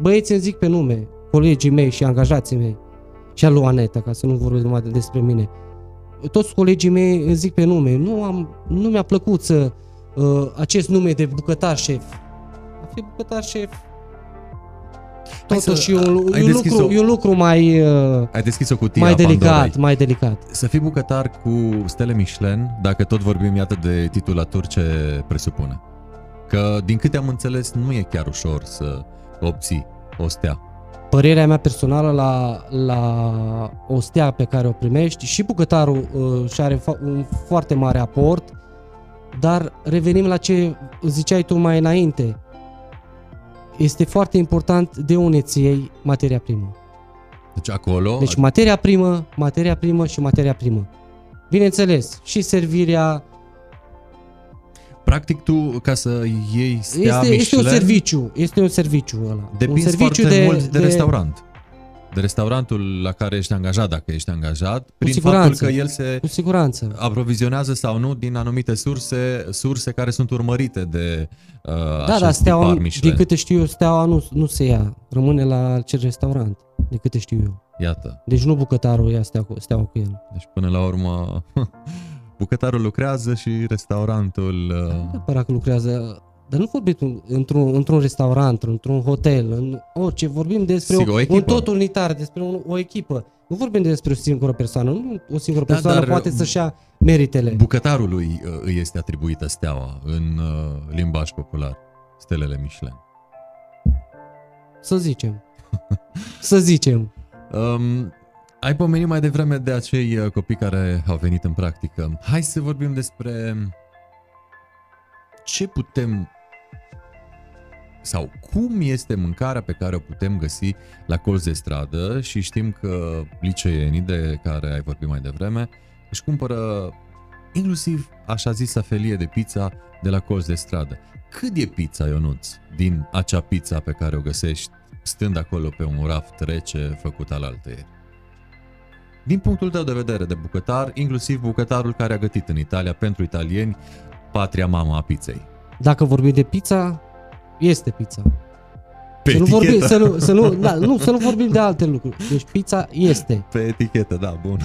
Băieții îmi zic pe nume, colegii mei și angajații mei. Și a lui Aneta, ca să nu vorbesc numai de- despre mine. Toți colegii mei îmi zic pe nume. Nu, am, nu mi-a plăcut să uh, acest nume de bucătar șef. A fi bucătar șef Hai să- Totuși e un, ai e un, deschis lucru, o- e un lucru mai, uh, Ai deschis o cutie mai a Pandorei. delicat, mai delicat. Să fii bucătar cu stele Michelin, dacă tot vorbim iată de titulaturi ce presupune. Că din câte am înțeles nu e chiar ușor să obții o stea. Părerea mea personală la, la o stea pe care o primești și bucătarul uh, și are fo- un foarte mare aport, dar revenim la ce ziceai tu mai înainte. Este foarte important de unde ți iei materia primă. Deci acolo, Deci materia primă, materia primă și materia primă. Bineînțeles, și servirea practic tu ca să iei stea este, este un Michelin, serviciu, este un serviciu ăla. depinzi un serviciu foarte mult de, restaurant. de restaurantul la care ești angajat, dacă ești angajat, prin siguranță. faptul că el se Cu siguranță. aprovizionează sau nu din anumite surse, surse care sunt urmărite de uh, Da, acest dar steaua, tipar din Michelin. câte știu eu, steaua nu, nu se ia. Rămâne la acel restaurant, de câte știu eu. Iată. Deci nu bucătarul ia steaua cu, steaua cu el. Deci până la urmă bucătarul lucrează și restaurantul uh, Nu neapărat că lucrează, dar nu vorbim într-un, într-un restaurant, într-un hotel, în orice, vorbim despre Sigur, o o, un echipă. tot unitar, despre un, o echipă. Nu vorbim despre o singură persoană, nu o singură Da, persoană dar- poate să-și ia meritele. bucătarului uh, îi este atribuită steaua în uh, limbaj popular, stelele Michelin. Să zicem. să zicem. Um, ai pomenit mai devreme de acei uh, copii care au venit în practică. Hai să vorbim despre ce putem sau cum este mâncarea pe care o putem găsi la colț de stradă și știm că liceenii de care ai vorbit mai devreme își cumpără inclusiv așa zisa felie de pizza de la colț de stradă. Cât e pizza, Ionuț, din acea pizza pe care o găsești stând acolo pe un raft rece făcut al altăieri? Din punctul tău de vedere de bucătar, inclusiv bucătarul care a gătit în Italia pentru italieni patria mama a pizzei. Dacă vorbim de pizza, este pizza. Pe să, nu etichetă. vorbim, să, nu, să, nu, da, nu, să nu vorbim de alte lucruri. Deci pizza este. Pe etichetă, da, bun.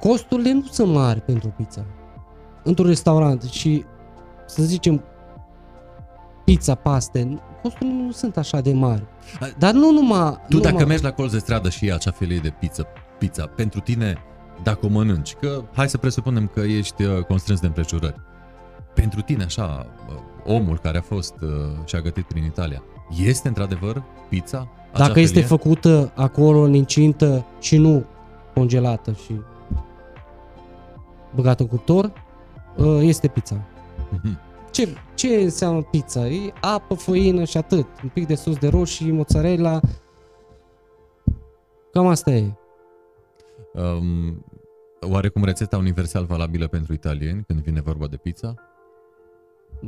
Costurile nu sunt mari pentru pizza. Într-un restaurant și să zicem pizza, paste, costurile nu sunt așa de mari. Dar nu numai... Tu numai, dacă mergi la colț de stradă și iei acea felie de pizza, pizza, pentru tine, dacă o mănânci, că hai să presupunem că ești uh, constrâns de împrejurări, pentru tine așa, uh, omul care a fost uh, și a gătit prin Italia, este într-adevăr pizza? Acea Dacă este felie? făcută acolo în incintă și nu congelată și băgată în cuptor, uh, este pizza. Mhm. Ce, ce înseamnă pizza? E apă, făină și atât. Un pic de sos de roșii, mozzarella. Cam asta e. Um, oarecum rețeta universal valabilă pentru italieni când vine vorba de pizza?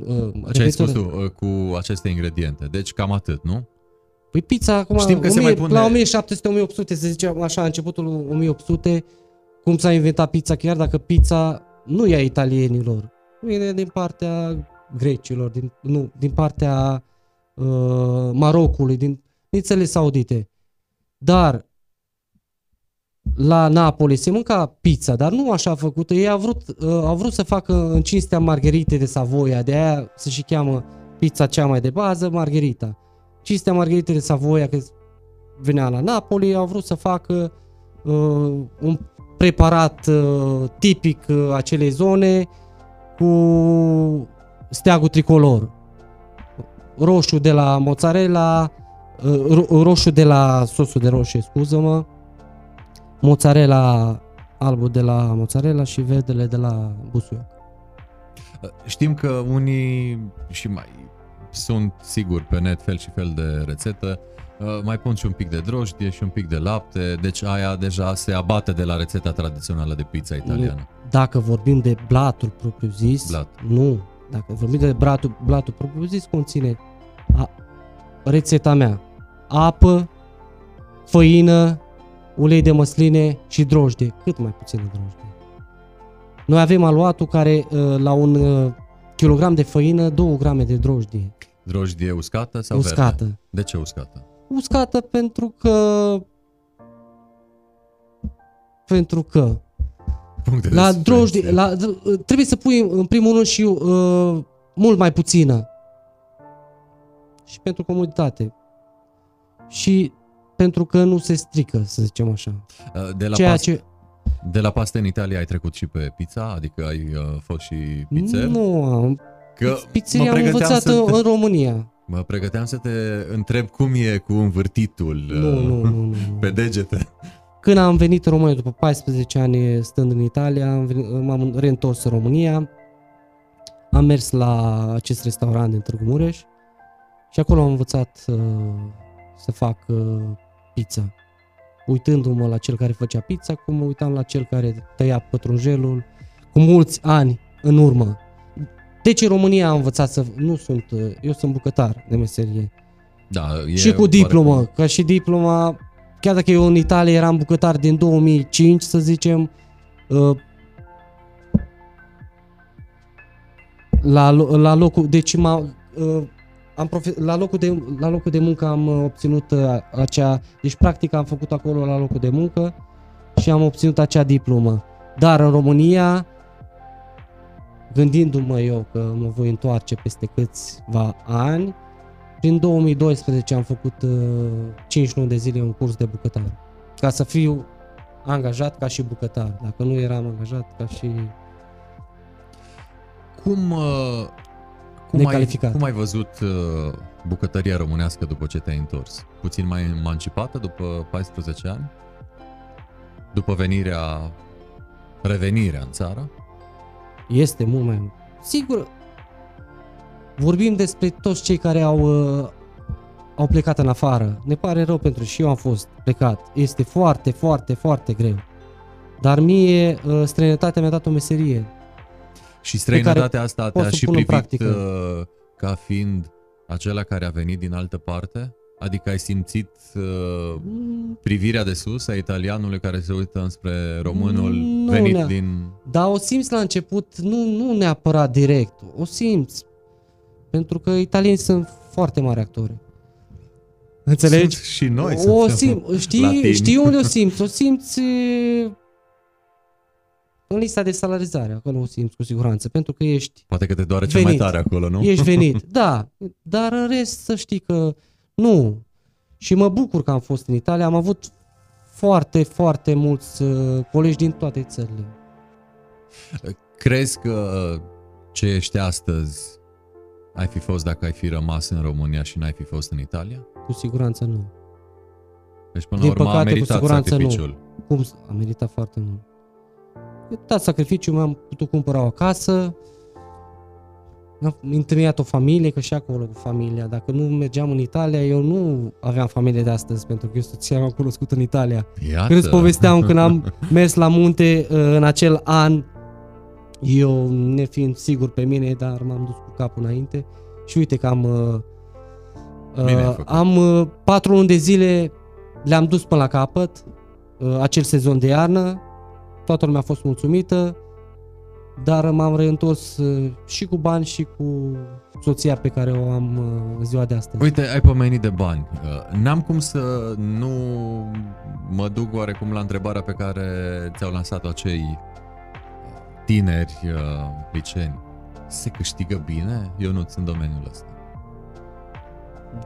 Uh, Ce ai repet-o- spus tu uh, cu aceste ingrediente? Deci cam atât, nu? Păi pizza acum, Știm că se 1000, mai pune- la 1700-1800, să zicem așa, începutul 1800, cum s-a inventat pizza, chiar dacă pizza nu e a italienilor, vine din partea grecilor, din, nu, din partea uh, Marocului, din, din țările saudite. Dar la Napoli se mânca pizza, dar nu așa făcută. Ei au vrut, uh, au vrut să facă în cinstea Margherite de Savoia, de aia se și cheamă pizza cea mai de bază, Margherita. Cinstea Margherite de Savoia, că venea la Napoli, au vrut să facă uh, un preparat uh, tipic uh, acelei zone cu steagul tricolor. Roșu de la mozzarella, uh, ro- roșu de la sosul de roșie, scuză-mă, mozzarella albul de la mozzarella și verdele de la busuioc. Uh, Știm că unii și mai sunt sigur pe net fel și fel de rețetă, uh, mai pun și un pic de drojdie și un pic de lapte, deci aia deja se abate de la rețeta tradițională de pizza italiană. Dacă vorbim de blatul propriu-zis, Blat. nu. Dacă vorbim de blatul, blatul propriu-zis, conține a, rețeta mea. Apă, făină, ulei de măsline și drojdie. Cât mai puțină drojdie. Noi avem aluatul care uh, la un uh, kilogram de făină, 2 grame de drojdie. Drojdie uscată sau verde? Uscată. De ce uscată? Uscată pentru că pentru că Punct de La diferențiere. drojdie, la, trebuie să pui în primul rând și uh, mult mai puțină. Și pentru comoditate. Și pentru că nu se strică, să zicem așa. Uh, De la, Ceea pas- ce de la paste în Italia ai trecut și pe pizza? Adică ai uh, fost și pizzer? nu am. Că Pizzeria mă am pregăteam învățat să în, te- în România. Mă pregăteam să te întreb cum e cu învârtitul Nu, uh, nu, nu, nu, nu. pe degete. Când am venit în România după 14 ani stând în Italia, am venit, m-am reîntors în România, am mers la acest restaurant din Târgu Mureș și acolo am învățat uh, să fac uh, pizza. Uitându-mă la cel care făcea pizza, cum mă uitam la cel care tăia pătrunjelul, cu mulți ani în urmă. Deci în România am învățat să... Nu sunt... uh, Eu sunt bucătar de meserie. Da, e și cu oarecum- diplomă, ca și diploma chiar dacă eu în Italia eram bucătar din 2005, să zicem, uh, la, lo- la locul, deci m-a, uh, am profe- la, locul de, la locul de muncă am uh, obținut uh, acea, deci practic am făcut acolo la locul de muncă și am obținut acea diplomă. Dar în România, gândindu-mă eu că mă voi întoarce peste câțiva ani, prin 2012 am făcut uh, 5 luni de zile un curs de bucătar. Ca să fiu angajat ca și bucătar. Dacă nu eram angajat ca și... Cum, uh, cum, ai, Necalificat. cum ai văzut uh, bucătăria românească după ce te-ai întors? Puțin mai emancipată după 14 ani? După venirea, revenirea în țară? Este mult mai... Sigur, vorbim despre toți cei care au, uh, au plecat în afară. Ne pare rău pentru și eu am fost plecat. Este foarte, foarte, foarte greu. Dar mie uh, străinătatea mi-a dat o meserie. Și străinătatea care asta pot te-a să și pun în privit practică. uh, ca fiind acela care a venit din altă parte? Adică ai simțit uh, Mm, privirea de sus a italianului care se uită înspre românul Nu, venit nea. din... Dar o simți la început, nu, nu neapărat direct, o simți. Pentru că italienii sunt foarte mari actori. Înțelegi? Sunt și noi o suntem sim, știi, latini. știi unde o simți? O simți e, în lista de salarizare, acolo o simți cu siguranță, pentru că ești, Poate că te doare cel mai Venit. tare acolo, nu? ești venit. Da, dar în rest să știi că nu. Și mă bucur că am fost în Italia, am avut foarte, foarte mulți uh, colegi din toate țările. Crezi că uh, ce ești astăzi ai fi fost dacă ai fi rămas în România și n-ai fi fost în Italia? Cu siguranță nu. Deci până Din la urmă a păcate, cu meritat siguranță nu. sacrificiul. Cum s- a meritat foarte mult. Eu dat sacrificiu, mi-am putut cumpăra o casă, am întemeiat o familie, că și acolo cu familia. Dacă nu mergeam în Italia, eu nu aveam familie de astăzi, pentru că eu soția m-am cunoscut în Italia. Iată. Când îți povesteam când am mers la munte uh, în acel an, eu nefiind sigur pe mine, dar m-am dus cu capul înainte și uite că am uh, Bine ai uh, făcut. am uh, patru luni de zile le-am dus până la capăt uh, acel sezon de iarnă, toată lumea a fost mulțumită, dar m-am reîntors uh, și cu bani și cu soția pe care o am uh, în ziua de astăzi. Uite, ai pomenit de bani. Uh, N-am cum să nu mă duc oarecum la întrebarea pe care ți-au lansat-o acei tineri uh, liceni. Se câștigă bine? Eu nu sunt în domeniul ăsta.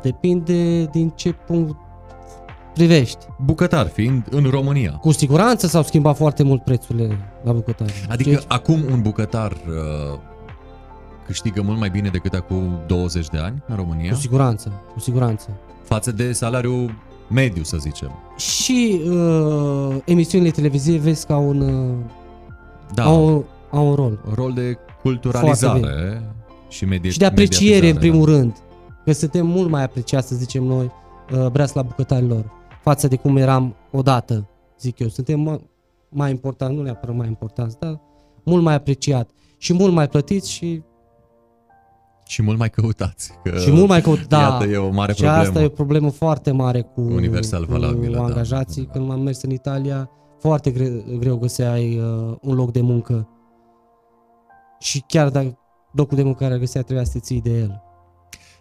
Depinde din ce punct privești. Bucătar fiind în România. Cu siguranță s-au schimbat foarte mult prețurile la bucătari. Adică Deci, acum un bucătar uh, câștigă mult mai bine decât acum 20 de ani în România, cu siguranță, cu siguranță. față de salariul mediu, să zicem. Și uh, emisiunile televizive vezi că au un, uh, Da, au, au un rol. rol de culturalizare și, medie- și de apreciere, în mediatizare, primul rând. Că suntem mult mai apreciați, să zicem noi, uh, breasla bucătarilor, față de cum eram odată, zic eu. Suntem mai, mai important, nu neapărat mai importanți, dar mult mai apreciat și mult mai plătiți și, Și mult mai căutați. Că, și mult mai căut. Da, Iată, e o mare și problemă. asta e o problemă foarte mare cu, Universal valabilă, cu da. angajații. Da. Când am mers în Italia, foarte greu, greu găseai uh, un loc de muncă. Și chiar dacă locul de muncă care găsea trebuia să te ții de el.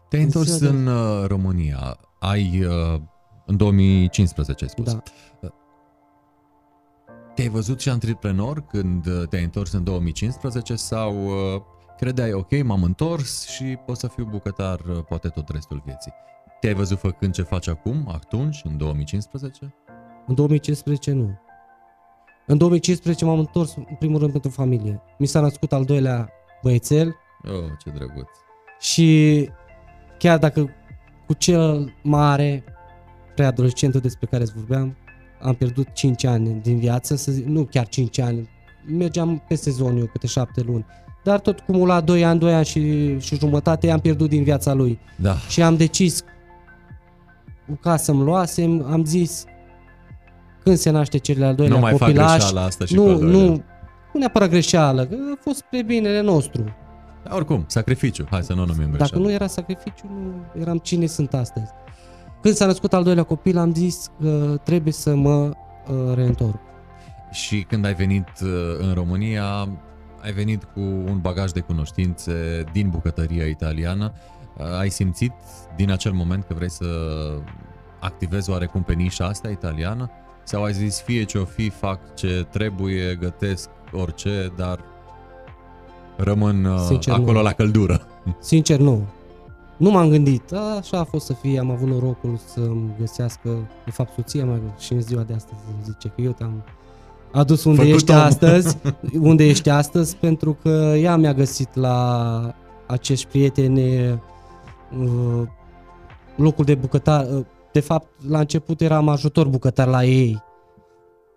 Te-ai În întors ziua de- în uh, România. Ai uh, în 2015, ai spus. Da. Te-ai văzut și antreprenor când uh, te-ai întors în 2015 sau uh, credeai, ok, m-am întors și pot să fiu bucătar uh, poate tot restul vieții? Te-ai văzut făcând ce faci acum, atunci, în 2015? În 2015 nu. În 2015 m-am întors în primul rând pentru familie. Mi s-a născut al doilea băiețel Oh, ce drăguț. și chiar dacă cu cel mare, preadolescentul despre care îți vorbeam, am pierdut 5 ani din viață, să zic, nu chiar 5 ani, mergeam pe sezon eu, câte 7 luni, dar tot cumulat 2 ani, 2 ani și, și jumătate am pierdut din viața lui. Da. Și am decis ca să-mi luasem, am zis când se naște cel al doilea Nu mai fac copilaș, greșeala asta și cu nu, al doilea. nu, nu neapărat greșeală, că a fost spre binele nostru. Dar oricum, sacrificiu. Hai să nu o numim greșeală. Dacă nu era sacrificiu, nu eram cine sunt astăzi. când s-a născut al doilea copil am zis că trebuie să mă uh, reîntorc. Și când ai venit uh, în România, ai venit cu un bagaj de cunoștințe din bucătăria italiană. Uh, Ai simțit din acel moment că vrei să activezi oarecum pe nișa asta italiană? Sau ai zis fie ce o fi, fac ce trebuie, gătesc orice, dar rămân uh, Sincer, acolo nu. la căldură? Sincer, nu. Nu m-am gândit. A, Așa a fost să fie. Am avut norocul să-mi găsească, de fapt, soția mea și în ziua de astăzi îmi zice că eu te-am adus unde Făcut ești om. astăzi, unde ești astăzi, pentru că ea mi-a găsit la acești prieteni uh, locul de bucătar. uh, De fapt, la început eram ajutor bucătar la ei.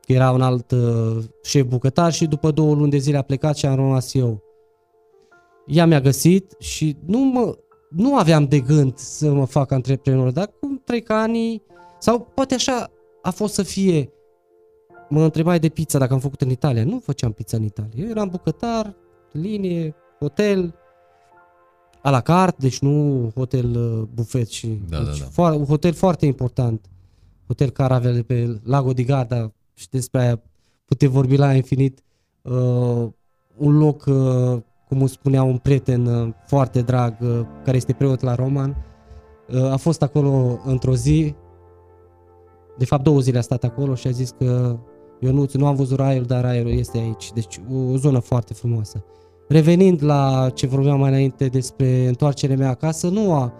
Era un alt uh, șef bucătar și după două luni de zile a plecat și am rămas eu. Ea mi-a găsit și nu, mă, nu aveam de gând să mă fac antreprenor, dar cum trec ani sau poate așa a fost să fie. Mă întrebai de pizza dacă am făcut în Italia. Nu făceam pizza în Italia. Eu eram bucătar, linie, hotel, a la carte, deci nu hotel uh, bufet și Da, da, deci da. Foar, un hotel foarte important. Hotel Caravel de pe Lago di Garda și despre aia putem vorbi la infinit. Uh, un loc, uh, cum îmi spunea un prieten uh, foarte drag, uh, care este preot la Roman, uh, a fost acolo într-o zi, de fapt două zile a stat acolo și a zis că eu nu, nu am văzut raiul, dar raiul este aici. Deci o, o zonă foarte frumoasă. Revenind la ce vorbeam mai înainte despre întoarcerea mea acasă, nu a...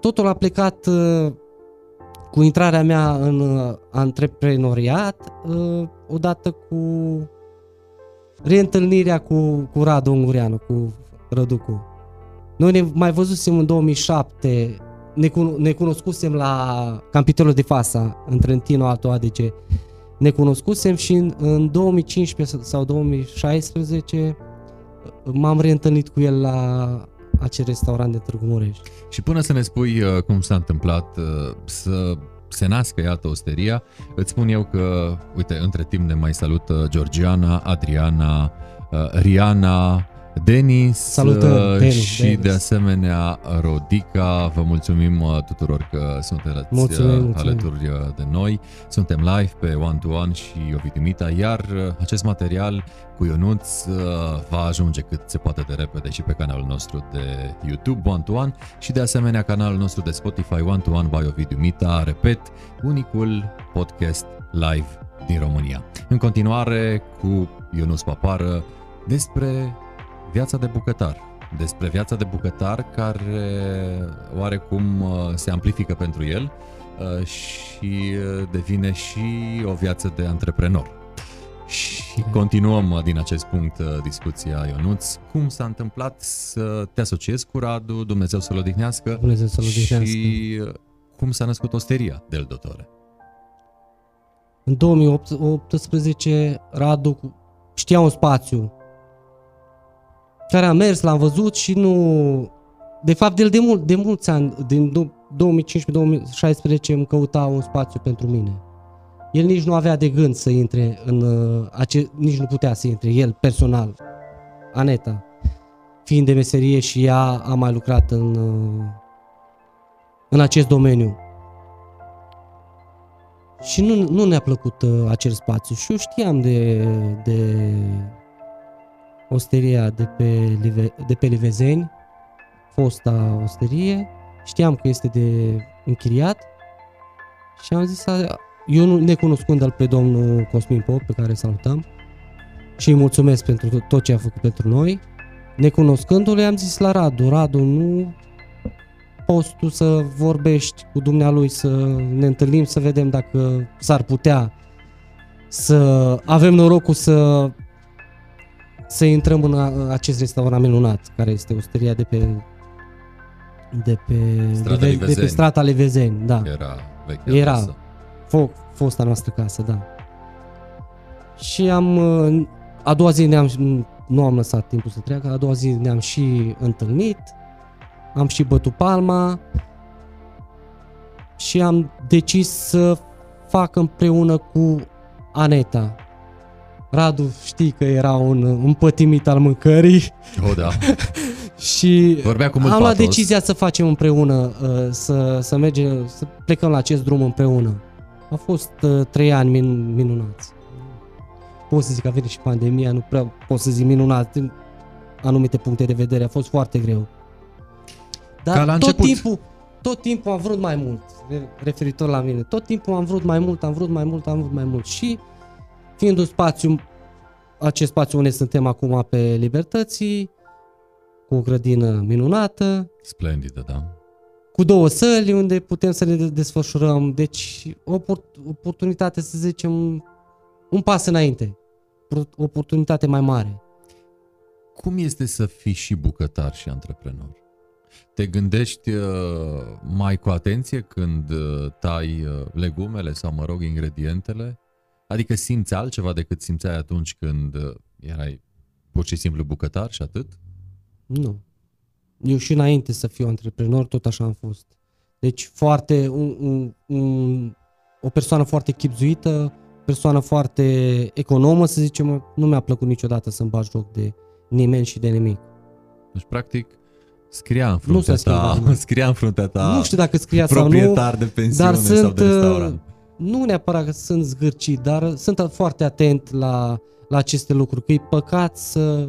Totul a plecat uh, cu intrarea mea în uh, antreprenoriat, uh, odată cu reîntâlnirea cu, cu Radu Ungureanu, cu Răducu. Noi ne mai văzusem în 2007, ne, cuno- ne cunoscusem la capitolul de Fasa, în Trentino Alto Adige. Ne cunoscusem și în, în 2015 sau 2016 m-am reîntâlnit cu el la acel restaurant de Târgu Mureș. Și până să ne spui uh, cum s-a întâmplat uh, să se nască, iată, osteria, îți spun eu că, uite, între timp ne mai salută Georgiana, Adriana, uh, Riana, Denis Salutări, uh, Denis, și Denis. de asemenea Rodica. Vă mulțumim uh, tuturor că sunteți Mulțumim, uh, mulțumim. alături uh, de noi. Suntem live pe One to One și Ovidiu Mita, iar uh, acest material cu Ionuț uh, va ajunge cât se poate de repede și pe canalul nostru de YouTube One to One și de asemenea canalul nostru de Spotify One to One by Ovidiu Mita, repet, unicul podcast live din România. În continuare cu Ionuț Papară despre viața de bucătar, despre viața de bucătar care oarecum uh, se amplifică pentru el uh, și uh, devine și o viață de antreprenor. Și continuăm uh, din acest punct uh, discuția Ionuț. Cum s-a întâmplat să te asociezi cu Radu, Dumnezeu să-l odihnească, Dumnezeu să-l odihnească. și uh, cum s-a născut osteria del Dotore. În 2018 Radu cu- știa un spațiu care am mers, l-am văzut și nu... De fapt, el de, mult, de mulți ani, din do- 2015-2016 îmi căuta un spațiu pentru mine. El nici nu avea de gând să intre în... uh, Ace- nici nu putea să intre, el personal. Aneta. Fiind de meserie și ea a mai lucrat în, uh, în acest domeniu. Și nu, nu ne-a plăcut uh, acel spațiu și eu știam de, de osteria de pe, Live, de pe Livezeni, fosta osterie, știam că este de închiriat și am zis, a- eu nu, necunoscând-l pe domnul Cosmin Pop, pe care îl salutăm, și îi mulțumesc pentru tot- tot ce a făcut pentru noi, necunoscându-l, am zis la Radu, Radu, nu poți tu să vorbești cu dumnealui, să ne întâlnim, să vedem dacă s-ar putea să avem norocul să să intrăm în a- acest restaurant minunat, care este osteria de pe de pe, Strada de, de pe Livezeni. strata Levezeni, da. Era vechea Era. adresă. Fo, fosta noastră casă, da. Și am, uh, a doua zi ne-am, nu am lăsat timpul să treacă, a doua zi ne-am și întâlnit, am și bătut palma și am decis să fac împreună cu Aneta. Radu știi că era un împătimit al mâncării O, da. Și Vorbea cu mult am luat patos. decizia să facem împreună, uh, să, să mergem, să plecăm la acest drum împreună. A fost uh, trei ani min, minunați. Pot să zic că a venit și pandemia, nu prea pot să zic minunat din anumite puncte de vedere, a fost foarte greu. Dar Ca la tot început. timpul, tot timpul am vrut mai mult, re- referitor la mine. Tot timpul am vrut mai mult, am vrut mai mult, am vrut mai mult. Și fiind un spațiu, acest spațiu unde suntem acum pe Libertății, cu o grădină minunată, Splendidă, da. cu două săli unde putem să ne de- desfășurăm. Deci, o opor- oportunitate, să zicem, un pas înainte. Pro- Oportunitate mai mare. Cum este să fii și bucătar și antreprenor? Te gândești uh, mai cu atenție când uh, tai uh, legumele sau, mă rog, ingredientele? Adică simți altceva decât simțeai atunci când uh, erai pur și simplu bucătar și atât? Nu. Eu și înainte să fiu antreprenor, tot așa am fost. Deci foarte, un, un, un, o persoană foarte chipzuită, persoană foarte economă, să zicem, nu mi-a plăcut niciodată să-mi bag joc de nimeni și de nimic. Deci, practic, scria în Nu fruntea s-a schimbat ta, nimic. scria în fruntea ta nu știu dacă scria sau nu, proprietar de pensiune dar sau sunt, de restaurant. Uh, nu neapărat că sunt zgârcit, dar sunt foarte atent la, la aceste lucruri, că e păcat să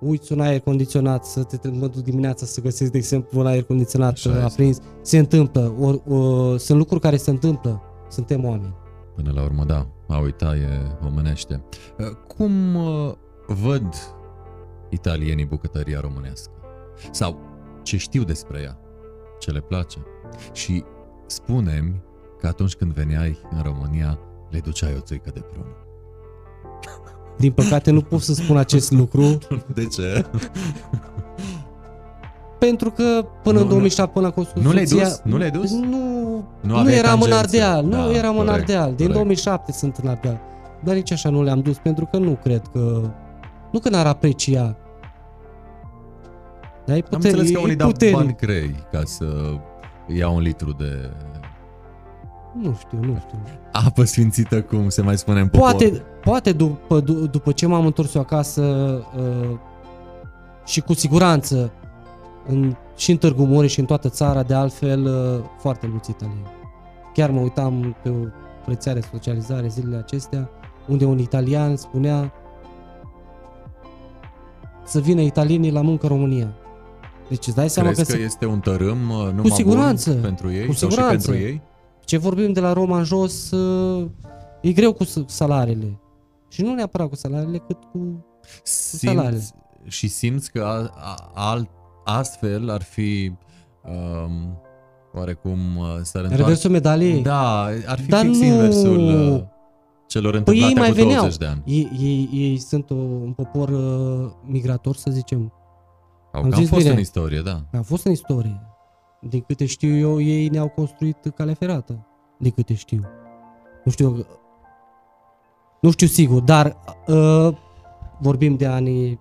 uiți un aer condiționat, să te mă duc dimineața să găsesc, de exemplu, un aer condiționat Așa este. aprins. Se întâmplă, or, o, sunt lucruri care se întâmplă, suntem oameni. Până la urmă, da, a uita e omenește. Uh, Cum uh, văd italienii bucătăria românească? Sau ce știu despre ea? Ce le place? Și spunem că atunci când veneai în România, le duceai o țuică de prun. Din păcate nu pot să spun acest lucru, De ce? pentru că până Nu, în 2007, până la construcția... Nu le-ai dus? Nu le-ai dus? Nu, Nu nu, aveai eram în tangențe. Ardeal, Da, nu eram în corect, Ardeal. Din corect. 2007 sunt în Ardeal. Dar nici așa nu le-am dus, pentru că nu cred că... Nu că n-ar aprecia. Dar e Am puternic. înțeles că e unii dau puternic. bani grei ca să ia un litru de Nu știu, nu știu. apă sfințită, cum se mai spune în popor. Poate, poate după, du- după ce m-am întors eu acasă uh, și cu siguranță în, și în Târgu Mureș și în toată țara, de altfel, uh, foarte mulți italieni. Chiar mă uitam pe o rețea de socializare zilele acestea, unde un italian spunea să vină italienii la muncă în România. Deci îți dai seama Crezi că, că se- este un tărâm uh, numai siguranță, bun pentru ei cu sau siguranță. și pentru ei? Ce vorbim de la Roma în jos, uh, e greu cu s- salariile. Și nu neapărat cu salariile, cât cu salariile. Simți, și simți că a, a, alt, astfel ar fi um, oarecum uh, s-ar întoarce... reversul medaliei. Da, ar fi Dar fix nu- inversul uh, celor Păi întâmplate ei mai cu 20 veneau. de ani. Ei, ei, ei sunt o, un popor uh, migrator, să zicem. Au Am cam zis fost bine. în istorie, da. A fost în istorie. Din câte știu eu, ei ne-au construit calea ferată. Din câte știu. Nu știu... Nu știu sigur, dar uh, vorbim de anii...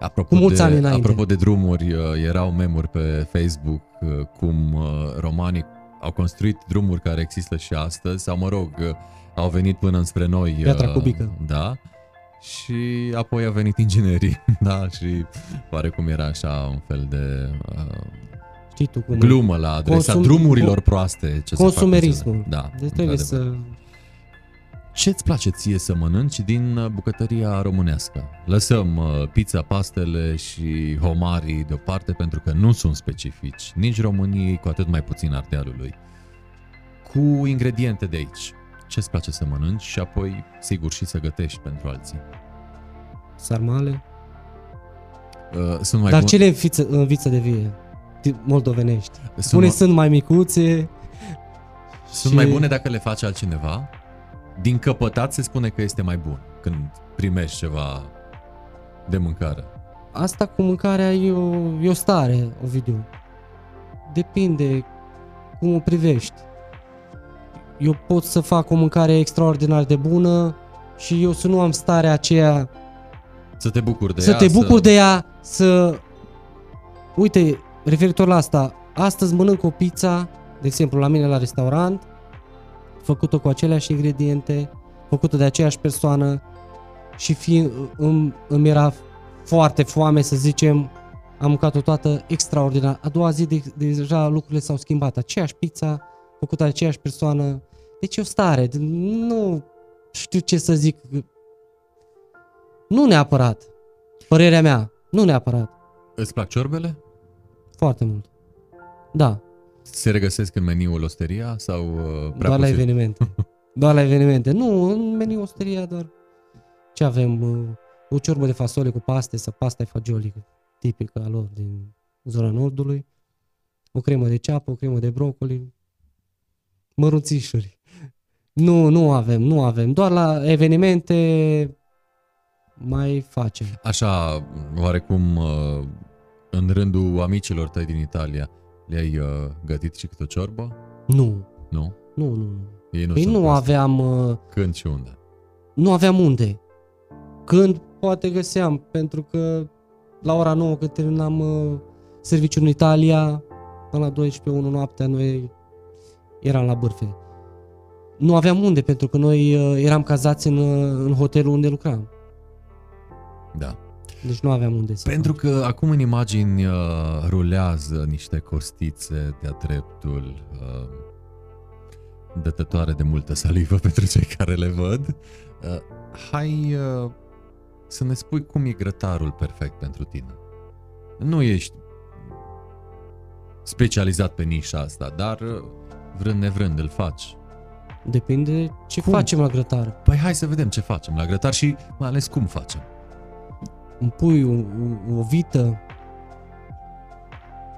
Apropo Cu mulți de, ani înainte. Apropo de drumuri, uh, erau memuri pe Facebook uh, cum uh, romanii au construit drumuri care există și astăzi, sau mă rog, uh, au venit până înspre noi. Piatra uh, cubică. Da. Și apoi au venit inginerii, da, și oarecum era așa un fel de uh, Știi tu cum e. glumă la adresa Consum- drumurilor proaste. Ce se fac Consumerismul. în țară. Da, Deci trebuie într-adevăr. să... Ce-ți place ție să mănânci din uh, bucătăria românească? Lăsăm uh, pizza, pastele și homarii deoparte pentru că nu sunt specifici, nici României, cu atât mai puțin Ardealului. Cu ingrediente de aici. Ce-ți place să mănânci și apoi, sigur, și să gătești pentru alții. Sarmale. Uh, Sunt mai Dar bun... cele în, fiță, în viță de vie. Ti- Moldovenești. sunt, Unii ma- sunt mai micuțe. sunt și- mai bune dacă le face altcineva. Din căpătat se spune că este mai bun când primești ceva de mâncare. Asta cu mâncarea e o, e o stare, Ovidiu. Depinde cum o privești. Eu pot să fac o mâncare extraordinar de bună și eu să nu am starea aceea Să te bucuri de să ea, te bucuri de ea, să... Uite, referitor la asta, astăzi mănânc o pizza, de exemplu, la mine la restaurant, făcută cu aceleași ingrediente, făcută de aceeași persoană și fi, îmi, îmi era foarte foame, să zicem, Am mâncat-o toată extraordinar. A doua zi de, deja lucrurile s-au schimbat. Aceeași pizza, făcută de aceeași persoană. Deci e o stare. Nu știu ce să zic. Nu neapărat. Părerea mea. Nu neapărat. Îți plac ciorbele? Foarte mult. Da. Se regăsesc în meniul osteria sau uh, prea doar la puțin? evenimente. doar la evenimente. Nu, în meniu osteria doar. Ce avem? Uh, O ciorbă de fasole cu paste sau pasta e fagioli, tipică a lor din zona nordului. O cremă de ceapă, o cremă de broccoli. Mărunțișuri. Nu, nu avem, nu avem. Doar la evenimente mai facem. Așa, oarecum, uh, în rândul amicilor tăi din Italia, le-ai uh, gătit și câte o ciorbă? Nu, Nu? nu, nu. nu. Ei nu Păi sunt nu cu asta. aveam... Uh, Când și unde? nu aveam unde. Când poate găseam, pentru că la ora 9 când terminam uh, serviciul în Italia, până la 12 1 noaptea noi eram la bârfe. Nu aveam unde, pentru că noi uh, eram cazați în, uh, în hotelul unde lucram. Da. Deci nu aveam unde să Pentru că acum în imagini uh, rulează niște costițe de-a dreptul uh, dătătoare de multă salivă pentru cei care le văd. Uh, hai uh, să ne spui cum e grătarul perfect pentru tine. Nu ești specializat pe nișa asta, dar uh, vrând nevrând îl faci. Depinde ce Cum? facem la grătar. Păi hai să vedem ce facem la grătar și mai ales cum facem. Un pui, o, o, o vită,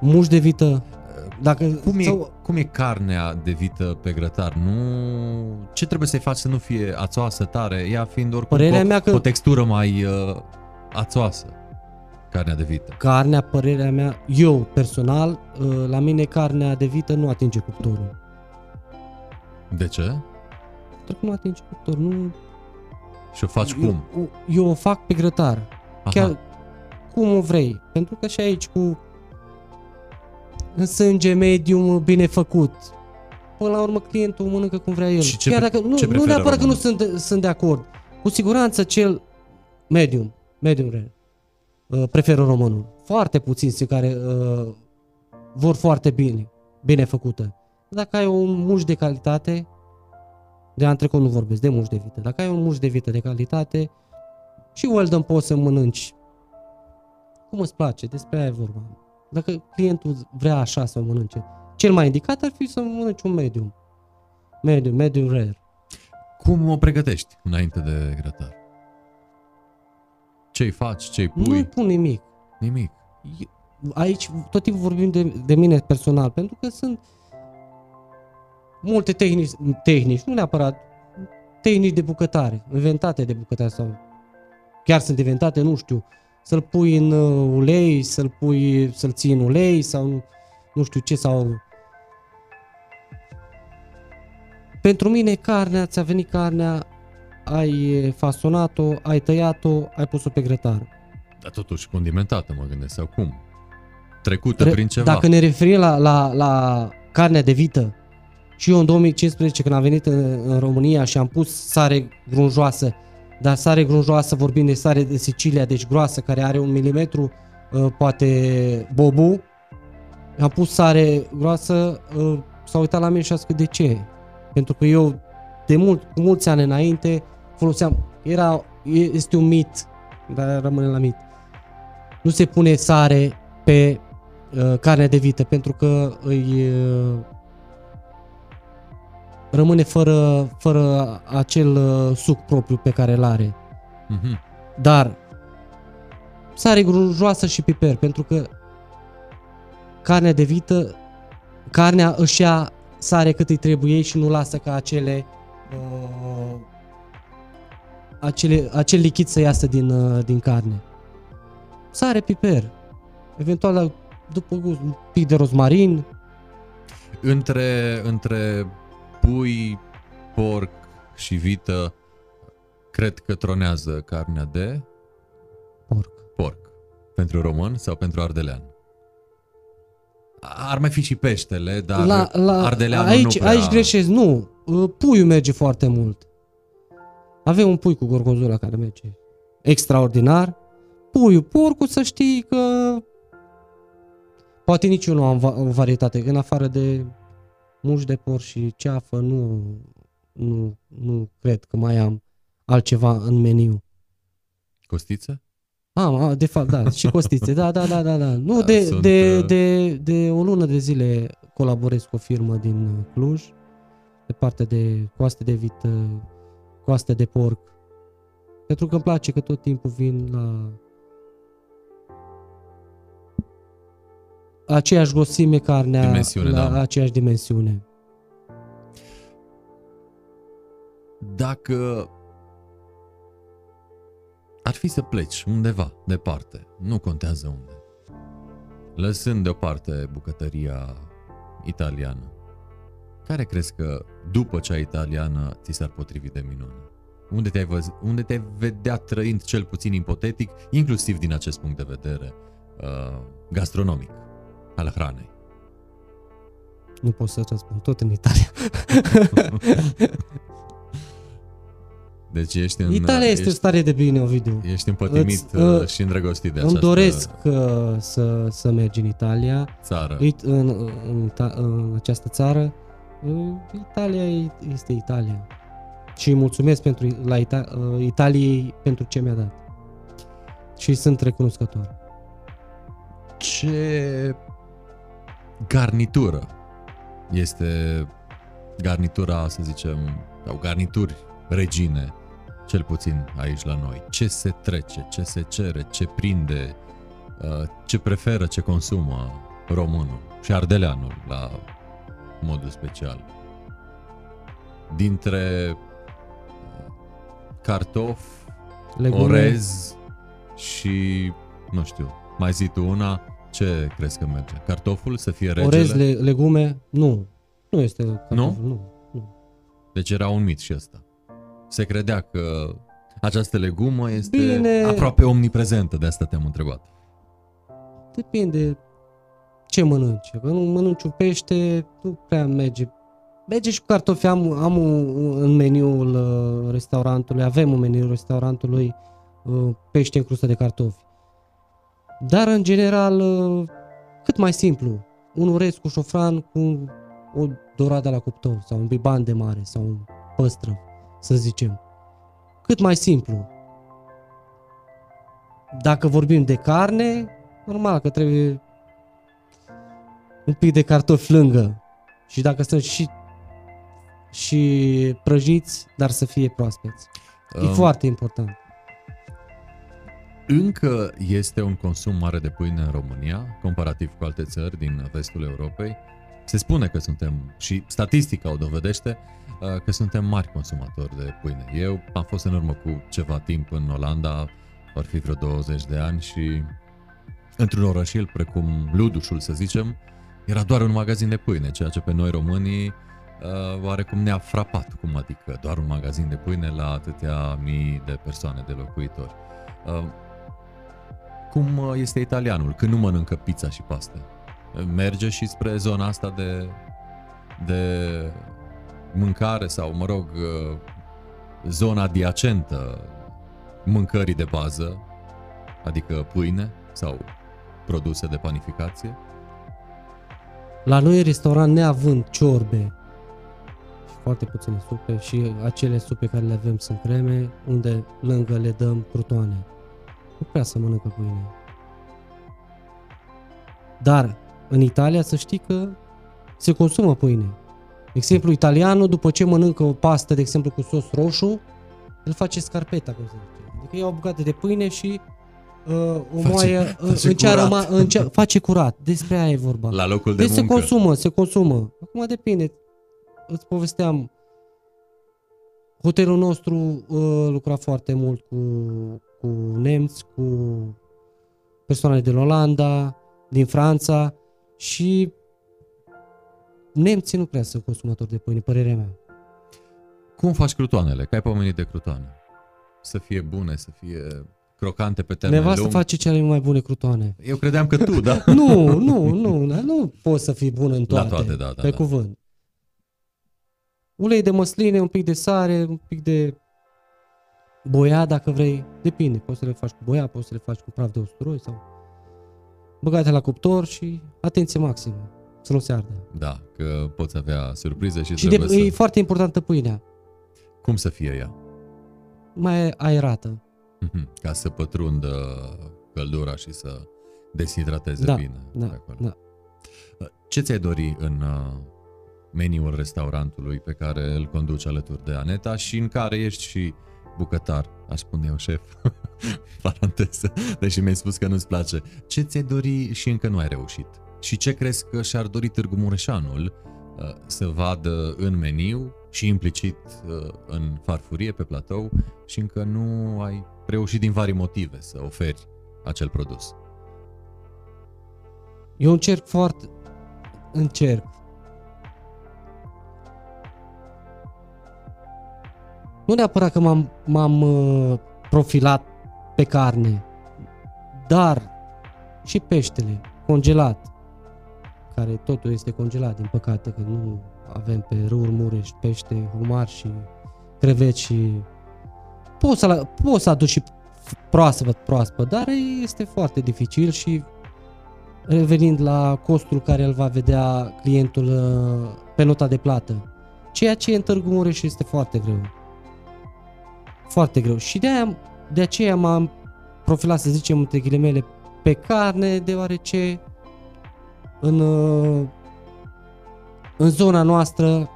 muș de vită. Dacă, Cum e, sau- cum e carnea de vită pe grătar? Nu... Ce trebuie să-i faci să nu fie ațoasă tare? Ea fiind oricum Părerea cu, mea că- cu o textură mai uh, ațoasă. Carnea de vită. Carnea, părerea mea, eu personal, uh, la mine carnea de vită nu atinge cuptorul. De ce? Pentru că nu atinge cuptorul. Nu, Și o faci eu, cum? Eu, eu o fac pe grătar. Aha. Chiar cum o vrei. Pentru că și aici cu în sânge medium bine făcut. Până la urmă clientul mănâncă cum vrea el. Și ce Chiar pre- dacă, nu, ce nu preferă neapărat că nu românul? sunt, de- sunt de acord. Cu siguranță cel medium, medium rare, uh, preferă românul. Foarte puțini cei care uh, vor foarte bine, bine făcută. Dacă ai un muș de calitate, de antrecot nu vorbesc, de muș de vită. Dacă ai un muș de vită de calitate, și well done poți să mănânci. Cum îți place, despre aia e vorba. Dacă clientul vrea așa să o mănânce, cel mai indicat ar fi să mănânci un medium. Medium, medium rare. Cum o pregătești înainte de grătar? Ce-i faci? Ce-i pui? Nu-i pun nimic. Nimic. Aici tot timpul vorbim de, de mine personal, pentru că sunt multe tehnici, tehnici, nu neapărat tehnici de bucătare, inventate de bucătare sau chiar sunt inventate, nu știu, să-l pui în uh, ulei, să-l pui, să-l ții în ulei sau nu, nu știu ce sau pentru mine carnea, ți-a venit carnea, ai fasonat-o, ai tăiat-o, ai pus-o pe grătar. Dar totuși condimentată, mă gândesc, sau cum? Trecută Re- prin ceva. Dacă ne referim la, la, la carnea de vită, și eu în 2015 când am venit în, în România și am pus sare grunjoasă, dar sare grunjoasă vorbim de sare de Sicilia, deci groasă, care are un milimetru, uh, poate bobu, am pus sare groasă, uh, s-a uitat la mine și a zis că de ce? Pentru că eu de mult, cu mulți ani înainte foloseam, era, este un mit, dar rămâne la mit. Nu se pune sare pe uh, carnea de vită pentru că îi uh, rămâne fără, fără acel uh, suc propriu pe care îl are. Mhm. Dar sare grujoasă și piper pentru că carnea de vită, carnea își ia sare cât îi trebuie și nu lasă ca acele uh, acele, acel lichid să iasă din, uh, din carne. Sare, piper, eventual după gust, un pic de rozmarin, Între, între pui, porc și vită, cred că tronează carnea de porc. porc. Pentru român sau pentru ardelean? Ar mai fi și peștele, dar la, la, ardeleanul aici, nu prea... aici greșesc, nu. Uh, Puiul merge foarte mult. Avem un pui cu gorgonzola care merge extraordinar. Puiul, porcul să știi că Poate nici eu nu am va- o varietate, în afară de muș de porc și ceafă, nu, nu, nu cred că mai am altceva în meniu. Costiță? Am, a, de fapt, da, și costițe, da, da, da, da, da. Nu, Da, de, sunt, de, uh, de, de o lună de zile colaborez cu o firmă din uh, Cluj, pe partea de coaste de vită, coaste de porc, pentru că îmi place că tot timpul vin la aceeași grosime carnea, Dimensiune, la da. aceeași dimensiune. Dacă ar fi să pleci undeva, departe, nu contează unde, lăsând deoparte bucătăria italiană, care crezi că după cea italiană ți s-ar potrivi de minune? Unde te-ai, văz- unde te-ai vedea trăind cel puțin ipotetic, inclusiv din acest punct de vedere uh, gastronomic al hranei? Nu pot să răspund, tot în Italia. Deci ești în, Italia este ești, stare de bine, Ovidiu. ești împătimit Îți, uh, uh, și îndrăgostit de Îmi această doresc uh, să, să mergi în Italia, țară. Uit, în, în, Ita- în această țară. uh, Italia e- este Italia. Și îi mulțumesc pentru la Ita- uh, Italiei pentru ce mi-a dat. Și sunt recunoscător. Ce garnitură este garnitura, să zicem, sau garnituri regine, cel puțin aici la noi? Ce se trece, ce se cere, ce prinde, uh, ce preferă, ce consumă românul și ardeleanul la modul special? Dintre uh, cartofi, Legume, orez și, nu știu, mai zi tu una, ce crezi că merge? Cartoful să fie regele? orez le, legume, nu. Nu este cartof, nu? nu. Deci era un mit și ăsta. Se credea că această legumă este Bine. aproape omniprezentă, de asta te-am întrebat. Depinde ce mănânci. Că nu mănânci un pește, nu prea merge. Merge și cu cartofi. Am, am un, în meniul uh, restaurantului, avem un meniu restaurantului uh, pește în crustă de cartofi. Dar, în general, uh, cât mai simplu. Un urez cu șofran cu o doradă la cuptor sau un biban de mare sau un păstră, să zicem. Cât mai simplu. Dacă vorbim de carne, normal că trebuie un pic de cartofi lângă. Și dacă sunt și și prăjiți, dar să fie proaspeți. E Um, foarte important. Încă este un consum mare de pâine în România, comparativ cu alte țări din vestul Europei. Se spune că suntem, și statistica o dovedește, uh, că suntem mari consumatori de pâine. Eu am fost în urmă cu ceva timp în Olanda, ar fi vreo 20 de ani și într-un orășel precum Ludușul, să zicem, era doar un magazin de pâine, ceea ce pe noi românii uh, oarecum ne-a frapat. Cum adică doar un magazin de pâine la atâtea mii de persoane, de locuitori. Uh, cum uh, este italianul când nu mănâncă pizza și paste? Merge și spre zona asta de, de mâncare sau, mă rog, uh, zona adiacentă mâncării de bază, adică pâine sau produse de panificație. La noi în restaurant, neavând ciorbe și foarte puține supe și acele supe care le avem sunt creme, unde lângă le dăm crutoane. Nu prea să mănâncă pâine. Dar în Italia să știi că se consumă pâine. De exemplu, italianul după ce mănâncă o pastă, de exemplu, cu sos roșu, îl face scarpeta, cum se zice. Adică ia o bucată de pâine și uh, o Face- moaie, face în ce a curat. răma, în ce, face curat. Despre aia e vorba. La locul de Deci se muncă. consumă, se consumă. Acum depinde. Îți povesteam. Hotelul nostru uh, lucra foarte mult cu, cu nemți, cu persoane din Olanda, din Franța și nemții nu prea sunt consumatori de pâine, părerea mea. Cum faci crutoanele? Că ai pomenit de crutoane. Să fie bune, să fie crocante pe termen Nevastă lung. face cele mai bune crutoane. Eu credeam că tu, da? nu, nu, nu, nu, nu poți să fii bun în toate, toate, da, da, pe da. cuvânt. Ulei de măsline, un pic de sare, un pic de boia dacă vrei, depinde, poți să le faci cu boia, poți să le faci cu praf de usturoi sau... băgate la cuptor și atenție maximă, să nu se ardă. Da, că poți avea surprize și, Și de, trebuie e să... foarte importantă pâinea, Cum să fie ea? mai aerată. Mhm, Ca să pătrundă căldura și să deshidrateze Da, bine. da, pe acolo. da. Ce ți-ai dori în uh, meniul restaurantului pe care îl conduci alături de Aneta și în care ești și bucătar, aș spune eu șef, paranteză, deși mi-ai spus că nu-ți place. Ce ți-ai dori și încă nu ai reușit? Și ce crezi că și-ar dori Târgu Mureșanul uh, să vadă în meniu și implicit uh, în farfurie pe platou și încă nu ai reușit din vari motive să oferi acel produs? Eu încerc foarte... Încerc. Nu neapărat că m-am, m-am uh, profilat pe carne, dar și peștele, congelat, care totul este congelat, din păcate, că nu avem pe râuri, mureș, pește, homar și creveți și... Poți să, poți să aduci și proaspăt, proaspăt, dar este foarte dificil și revenind la costul care îl va vedea clientul uh, pe nota de plată. Ceea ce în Târgu Mureș este foarte greu. Foarte greu. Și de, aia, de aceea m-am profilat, să zicem, între ghilimele, pe carne, deoarece în, uh, în zona noastră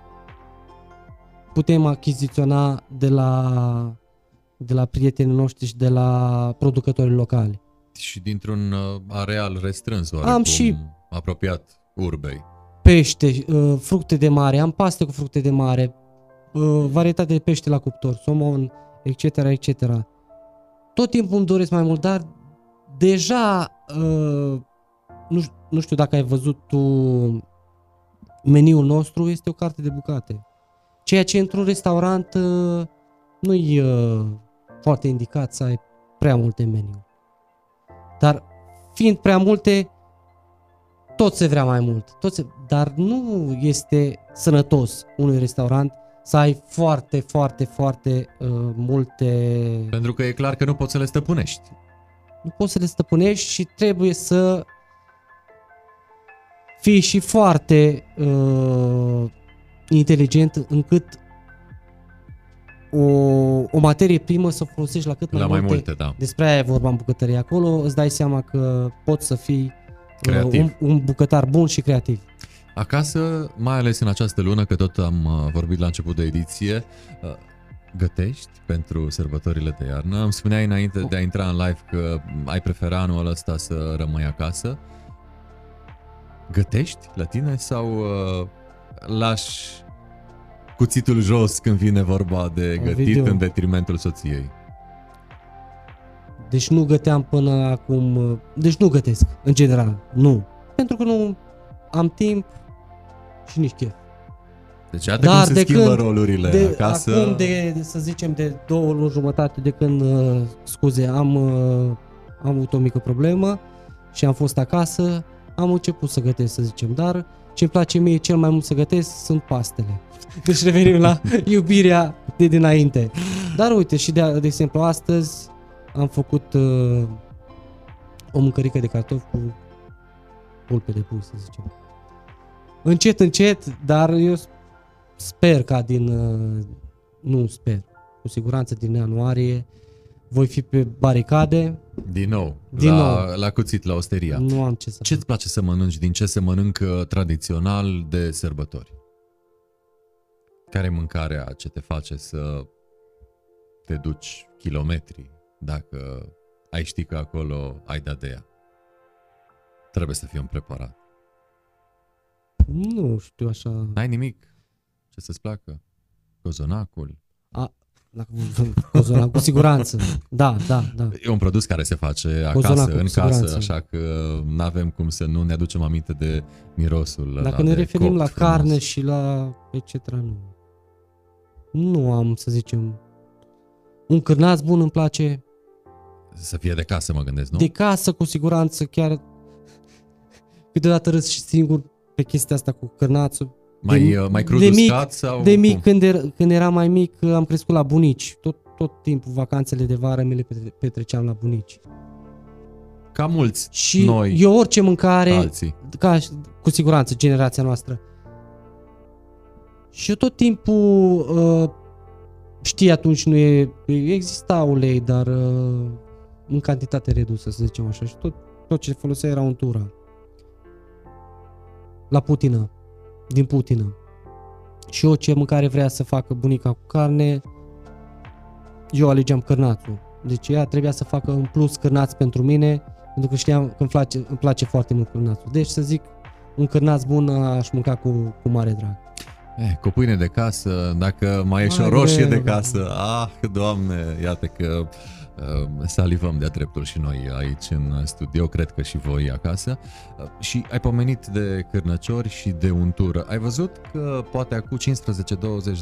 putem achiziționa de la, de la prietenii noștri și de la producătorii locali. Și dintr-un uh, areal restrâns, Am oarecum, și- apropiat urbei. pește, uh, fructe de mare, am paste cu fructe de mare, uh, varietate de pește la cuptor, somon, etc., etc. Tot timpul îmi doresc mai mult, dar deja uh, nu, ș- nu știu dacă ai văzut tu meniul nostru, este o carte de bucate. Ceea ce într-un restaurant uh, nu-i uh, foarte indicat să ai prea multe meniu. Dar fiind prea multe, tot se vrea mai mult, tot se, dar nu este sănătos unui restaurant să ai foarte, foarte, foarte uh, multe... Pentru că e clar că nu poți să le stăpânești. Nu poți să le stăpânești și trebuie să fii și foarte uh, inteligent încât o, o materie primă să o folosești la cât mai La mai multe. multe, da. Despre aia e vorba în bucătărie. Acolo îți dai seama că poți să fii Creativ. Uh, un, un bucătar bun și creativ. Acasă, mai ales în această lună, că tot am uh, vorbit la început de ediție, uh, gătești pentru sărbătorile de iarnă. Îmi spuneai înainte de a intra în live că ai prefera anul ăsta să rămâi acasă. Gătești la tine sau uh, lași cuțitul jos când vine vorba de gătit Ovidiu. în detrimentul soției? Deci nu găteam până acum, uh, deci nu gătesc, în general, nu. Pentru că nu am timp și nici chef. Deci iată Dar cum se de schimbă când- rolurile De, acasă. Acum, de, de, să zicem, de două luni jumătate de când, uh, scuze, am, uh, am avut o mică problemă și am fost acasă, am început să gătesc, să zicem, dar ce îmi place mie cel mai mult să gătesc sunt pastele. Deci revenim la iubirea de dinainte. Dar uite, și de, de exemplu, astăzi am făcut uh, o mâncărică de cartofi cu pulpe de pui, să zicem. Încet, încet, dar eu sper ca din, uh, nu sper, cu siguranță din ianuarie voi fi pe baricade, Din nou, Din la, nou. la cuțit, la osteria. nu am ce să Ce îți place să mănânci? Din ce se mănâncă tradițional de sărbători? Care e mâncarea ce te face să te duci kilometri dacă ai ști că acolo ai dat de ea? Trebuie să fii un preparat. Nu știu așa. N-ai nimic ce să-ți placă? Cozonacul? A, la, cozonac, cu siguranță. Da, da, da. E un produs care se face acasă, Cozonacul, în cu casă, siguranță. așa că nu avem cum să nu ne aducem aminte de mirosul Dacă ăla ne de referim copt la frumos. carne și la etc. Nu. Nu am, să zicem, un cârnaț bun îmi place. Să fie de casă, mă gândesc, nu? De casă, cu siguranță, chiar câteodată râs și singur pe chestia asta cu cârnațul. Mai, de- uh, mai crud de mic- uscat sau De mic, cum? când, er, când eram mai mic, am crescut la bunici. Tot, tot timpul vacanțele de vară mi le petre- petreceam la bunici. ca mulți Și noi, eu orice mâncare, alții. ca cu siguranță generația noastră. Și eu tot timpul uh, știi atunci nu e, exista ulei, dar uh, în cantitate redusă, să zicem așa. Și tot, tot ce folosea era untura. La putină, din putină. Și orice mâncare vrea să facă bunica cu carne, eu alegeam cârnațul. Deci ea trebuia să facă în plus cârnați pentru mine, pentru că știam că îmi place, îmi place foarte mult cârnațul. Deci să zic, un cârnaț bun aș mânca cu, cu mare drag. Eh, cu pâine de casă, dacă mai e și o Mai roșie greu, de da. casă, ah, doamne, iată că uh, salivăm de-a dreptul și noi aici în studio, cred că și voi acasă. Uh, și ai pomenit de cârnăciori și de untură. Ai văzut că poate acum 15-20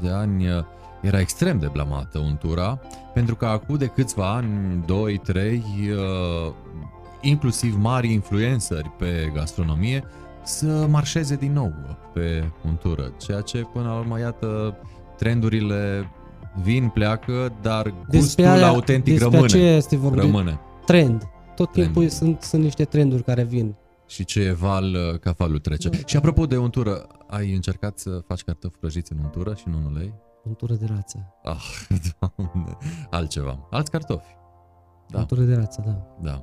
de ani uh, era extrem de blamată untura, pentru că acum de câțiva ani, 2-3, uh, inclusiv mari influenceri pe gastronomie, să marșeze din nou pe untură, ceea ce până la urmă, iată, trendurile vin, pleacă, dar gustul aia- autentic despre rămâne. aceea este vorba. rămâne. Trend. Tot Trend. timpul sunt, sunt niște trenduri care vin. Și ce e val, uh, ca valul trece. Da. Și apropo de untură, ai încercat să faci cartofi prăjiți în untură și nu în ulei? Untură de rață. Ah, doamne, altceva. Alți cartofi. Da. Untură de rață, da. Da.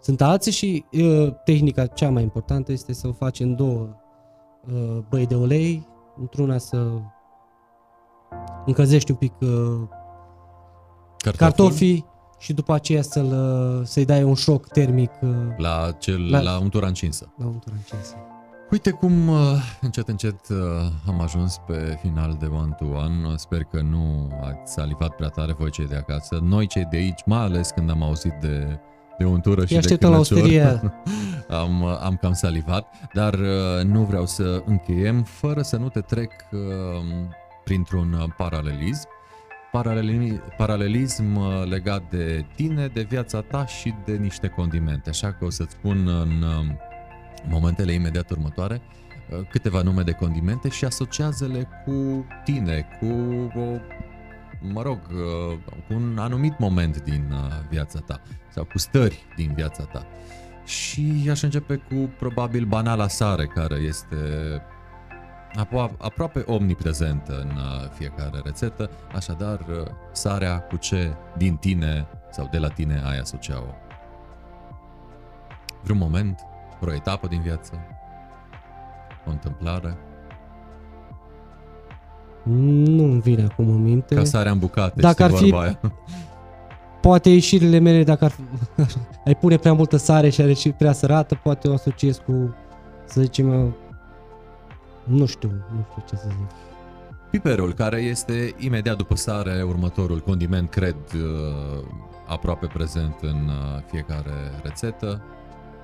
Sunt alții și uh, tehnica cea mai importantă este să o faci în două uh, băi de ulei, într-una să încălzești un pic uh, Cartoful cartofii și după aceea să-l, uh, să-i dai un șoc termic uh, La, cel, la... La- la untura încinsă. la untura încinsă. Uite cum uh, încet încet uh, am ajuns pe final de One to One. Sper că nu ați salivat prea tare voi cei de acasă. Noi cei de aici, mai ales când am auzit de, de untură și Îi de așteptăm la cârnăciori, osterie. am, uh, am cam salivat, dar uh, nu vreau să încheiem fără să nu te trec uh, printr-un uh, paralelism. Paralelism, paralelism uh, legat de tine, de viața ta și de niște condimente. Așa că o să-ți spun în uh, momentele imediat următoare uh, câteva nume de condimente și asociază-le cu tine, cu o, mă rog, uh, cu un anumit moment din uh, viața ta sau cu stări din viața ta. Și aș începe cu probabil banala sare, care este apo- aproape omniprezentă în uh, fiecare rețetă, așadar uh, sarea cu ce din tine sau de la tine ai asocia-o. Vreun moment, vreo etapă din viață, o întâmplare, Nu îmi vine acum în minte. ca sarea în bucate, Dacă știi ar fi- vorba aia? Poate ieșirile mele, dacă ar fi, ai pune prea multă sare și are și prea sărată, poate o asociez cu, să zicem, nu știu, nu știu ce să zic. Piperul, care este imediat după sare următorul condiment, cred, uh, aproape prezent în uh, fiecare rețetă.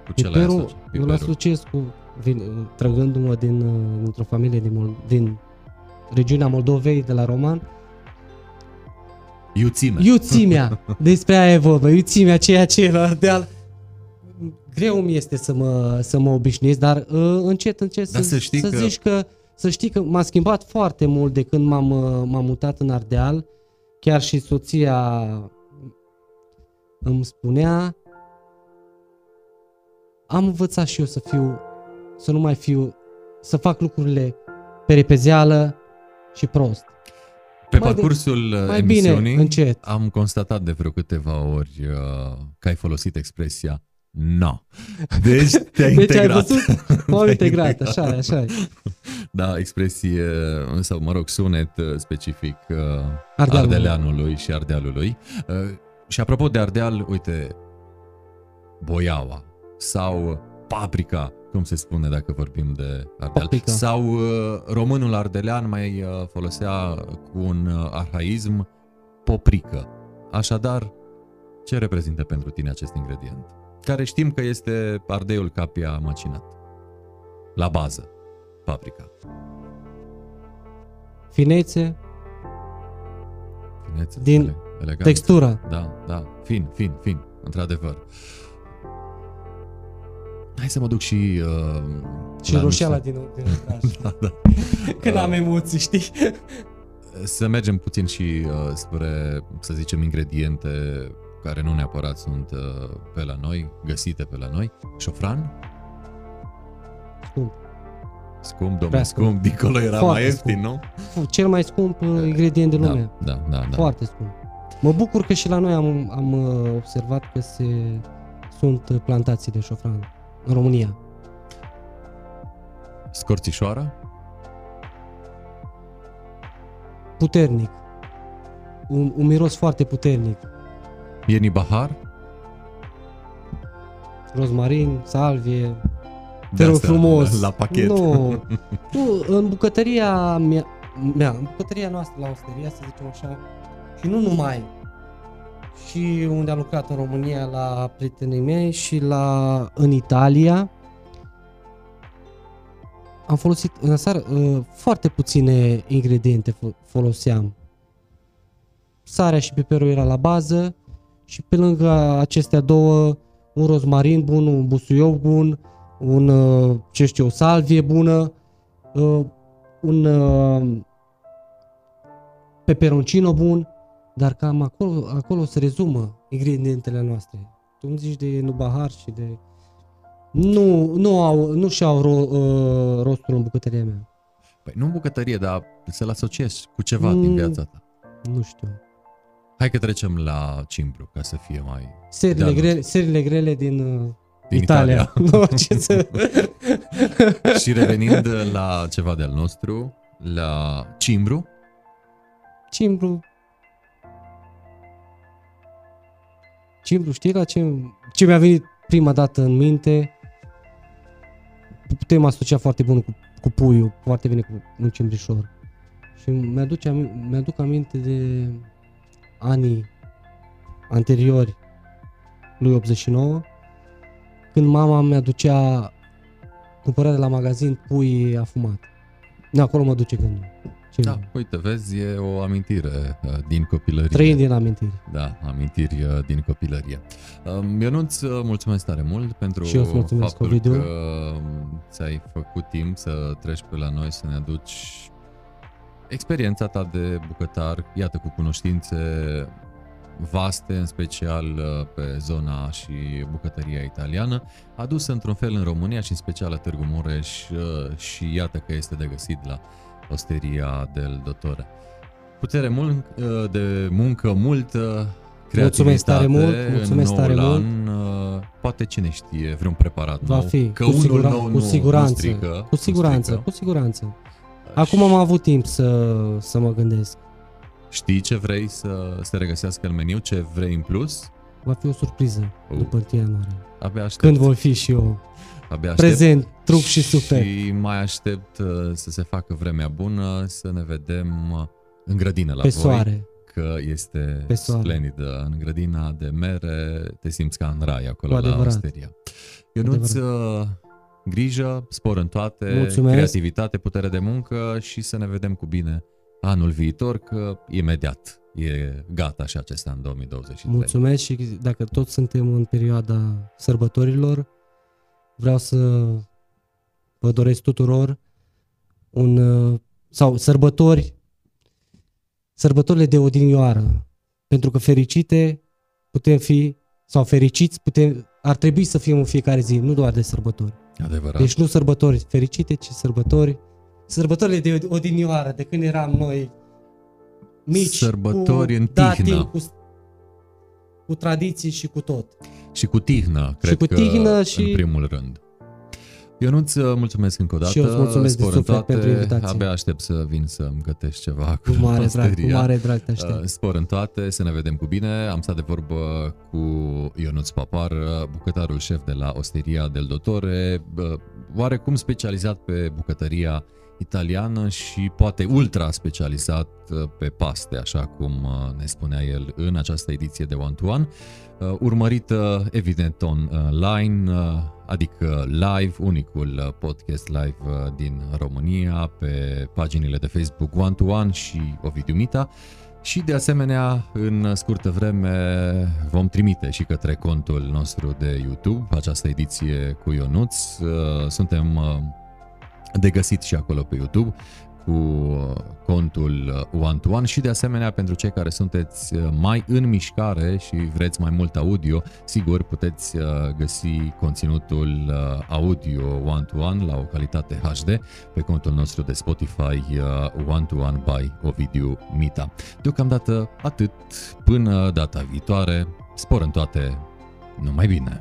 Cu ce l-ai Piperul, asociat? eu îl asociez cu, vin, trăgându-mă din, uh, dintr-o familie din, Mol- din regiunea Moldovei, de la Roman, Iuțime. iuțimea, despre aia e vorba, iuțimea, ceea ce e la deal. Greu mi este să mă, să mă obișnuiesc, dar uh, încet, încet Dar să, să știi să că- zici că să știi că m-a schimbat foarte mult de când m-am, uh, m-am mutat în Ardeal. Chiar și soția îmi spunea am învățat și eu să fiu, să nu mai fiu, să fac lucrurile pe repezeală și prost. Pe Mai de- parcursul uh, Mai bine, emisiunii încet. am constatat de vreo câteva ori uh, că ai folosit expresia no. Deci te-ai Deci ai integrat. văzut? M-am Te-ai integrat, așa e, așa e. Da, expresie, sau mă rog, sunet uh, specific uh, Ardealul. ardeleanului și ardealului. Uh, și apropo de ardeal, uite, boiaua sau paprika, cum se spune dacă vorbim de ardeal. Paprika. Sau uh, românul ardelean mai uh, folosea cu un uh, arhaism poprică. Așadar, ce reprezintă pentru tine acest ingredient? Care știm că este ardeiul capia măcinat. La bază, paprika. Finețe, Finețe, Din ele- eleganță. textură. Da, da, fin, fin, fin, într-adevăr. Hai să mă duc și... Uh, Și la roșeala niște- din, din obraj. Da, da. Când am emoții, știi? Să mergem puțin și uh, spre, să zicem, ingrediente care nu neapărat sunt uh, pe la noi, găsite pe la noi. Șofran? Scump. Scump, domnule, Prea scump. scump. Dincolo era Foarte mai ieftin, nu? Cel mai scump uh, ingredient din lume. Da, da, da. da. Foarte scump. Mă bucur că și la noi am, am uh, observat că se, sunt uh, plantații de șofran în România. Scorțișoara? Puternic. Un, un miros foarte puternic. Ieni Bahar? Rozmarin, salvie, De te rog astea, frumos. La pachet. Nu, nu, în bucătăria mea, mea, în bucătăria noastră la osteria, să zicem așa, și nu numai, și unde am lucrat în România la prietenii mei și la în Italia, am folosit în seară uh, foarte puține ingrediente fo- foloseam. Sarea și piperul era la bază și pe lângă acestea două un rozmarin bun, un busuioc bun, un, uh, ce știu, o salvie bună, uh, un uh, peperoncino bun, dar cam acolo, acolo se rezumă ingredientele noastre. Tu îmi zici de nubahar și de... Nu, nu, au, nu și-au ro, uh, rostul în bucătăria mea. Păi nu în bucătărie, dar să-l asociezi cu ceva Mm. din viața ta. Nu știu. Hai că trecem la cimbru, ca să fie mai... Serile, De-al grele, serile grele din, uh, Din Italia. nu, ce să... Și revenind la ceva de-al nostru, la cimbru, Cimbru. Cimbru, știi la ce, ce mi-a venit prima dată în minte? Putem asocia foarte bun cu, cu puiul, foarte bine cu un cimbrișor. Și mi-aduce, ami- mi-aduc aminte de anii anteriori lui 89, când mama mi-aducea cumpărat de la magazin pui afumat. De acolo mă duce gândul. Cimbru. da, uite, vezi, e o amintire uh, din copilărie. Trăind din amintiri. Da, amintiri uh, din copilărie. Um, Ionuț, uh, mulțumesc tare mult pentru Și eu îți mulțumesc, faptul Ovidiu. că um, ți-ai făcut timp să treci pe la noi să ne aduci experiența ta de bucătar, iată, cu cunoștințe vaste, în special uh, pe zona și bucătăria italiană, adusă într-un fel în România și în special la Târgu Mureș uh, și iată că este de găsit la Osteria del Dottore. Putere mult, uh, de muncă multă, Mulțumesc tare creativitate mult, mulțumesc în tare noul mult. an, uh, poate cine știe, vreun preparat Va nou. fi, că cu, unul sigura- nou cu nu, siguranță, nu strică, cu siguranță, nu strică. cu siguranță. Acum am avut timp să, să mă gândesc. Știi ce vrei să se regăsească în meniu, ce vrei în plus? Va fi o surpriză Uh. după 1 ianuarie. Abia aștept. Când voi fi și eu Abia aștept. prezent, trup și suflet. Și mai aștept uh, să se facă vremea bună, să ne vedem uh, în grădină la Pe voi. soare. Că este Pe soare. splendidă. În grădina de mere te simți ca în rai acolo Cu la adevărat. osteria. Ionuț, uh, grijă, spor în toate, Mulțumesc. creativitate, putere de muncă și să ne vedem cu bine anul viitor, că imediat e gata și acesta în 2023. Mulțumesc și dacă toți suntem în perioada sărbătorilor, vreau să vă doresc tuturor un uh, sau sărbători sărbătorile de odinioară, pentru că fericite putem fi sau fericiți putem ar trebui să fim în fiecare zi, nu doar de sărbători. Adevărat. Deci nu sărbători fericite, ci sărbători sărbătorile de odinioară, de când eram noi mici, Sărbători cu în datin, tihnă. cu, cu tradiții și cu tot. Și cu tihnă, cred cu că tihnă și- în primul rând. Ionuț, mulțumesc încă o dată. Și eu îți mulțumesc de Spor în suflet pentru invitație. Abia aștept să vin să-mi gătești ceva Cu acolo mare în drag, cu osteria. mare drag te Uh, aștept. Spor în toate, să ne vedem cu bine. Am stat de vorbă cu Ionuț Papar, bucătarul șef de la Osteria del Dottore, bă, oarecum specializat pe bucătăria italiană și poate ultra specializat uh, pe paste, așa cum uh, ne spunea el în această ediție de One to One, uh, urmărită evident online, uh, adică live, unicul uh, podcast live uh, din România pe paginile de Facebook One to One și Ovidiu Mita. Și de asemenea, în scurtă vreme vom trimite și către contul nostru de YouTube această ediție cu Ionuț. Uh, Suntem uh, de găsit și acolo pe YouTube cu contul One to One și de asemenea pentru cei care sunteți mai în mișcare și vreți mai mult audio, sigur puteți găsi conținutul audio One to One la o calitate HD pe contul nostru de Spotify One to One by Ovidiu Mita. Deocamdată atât, până data viitoare, spor în toate, numai bine!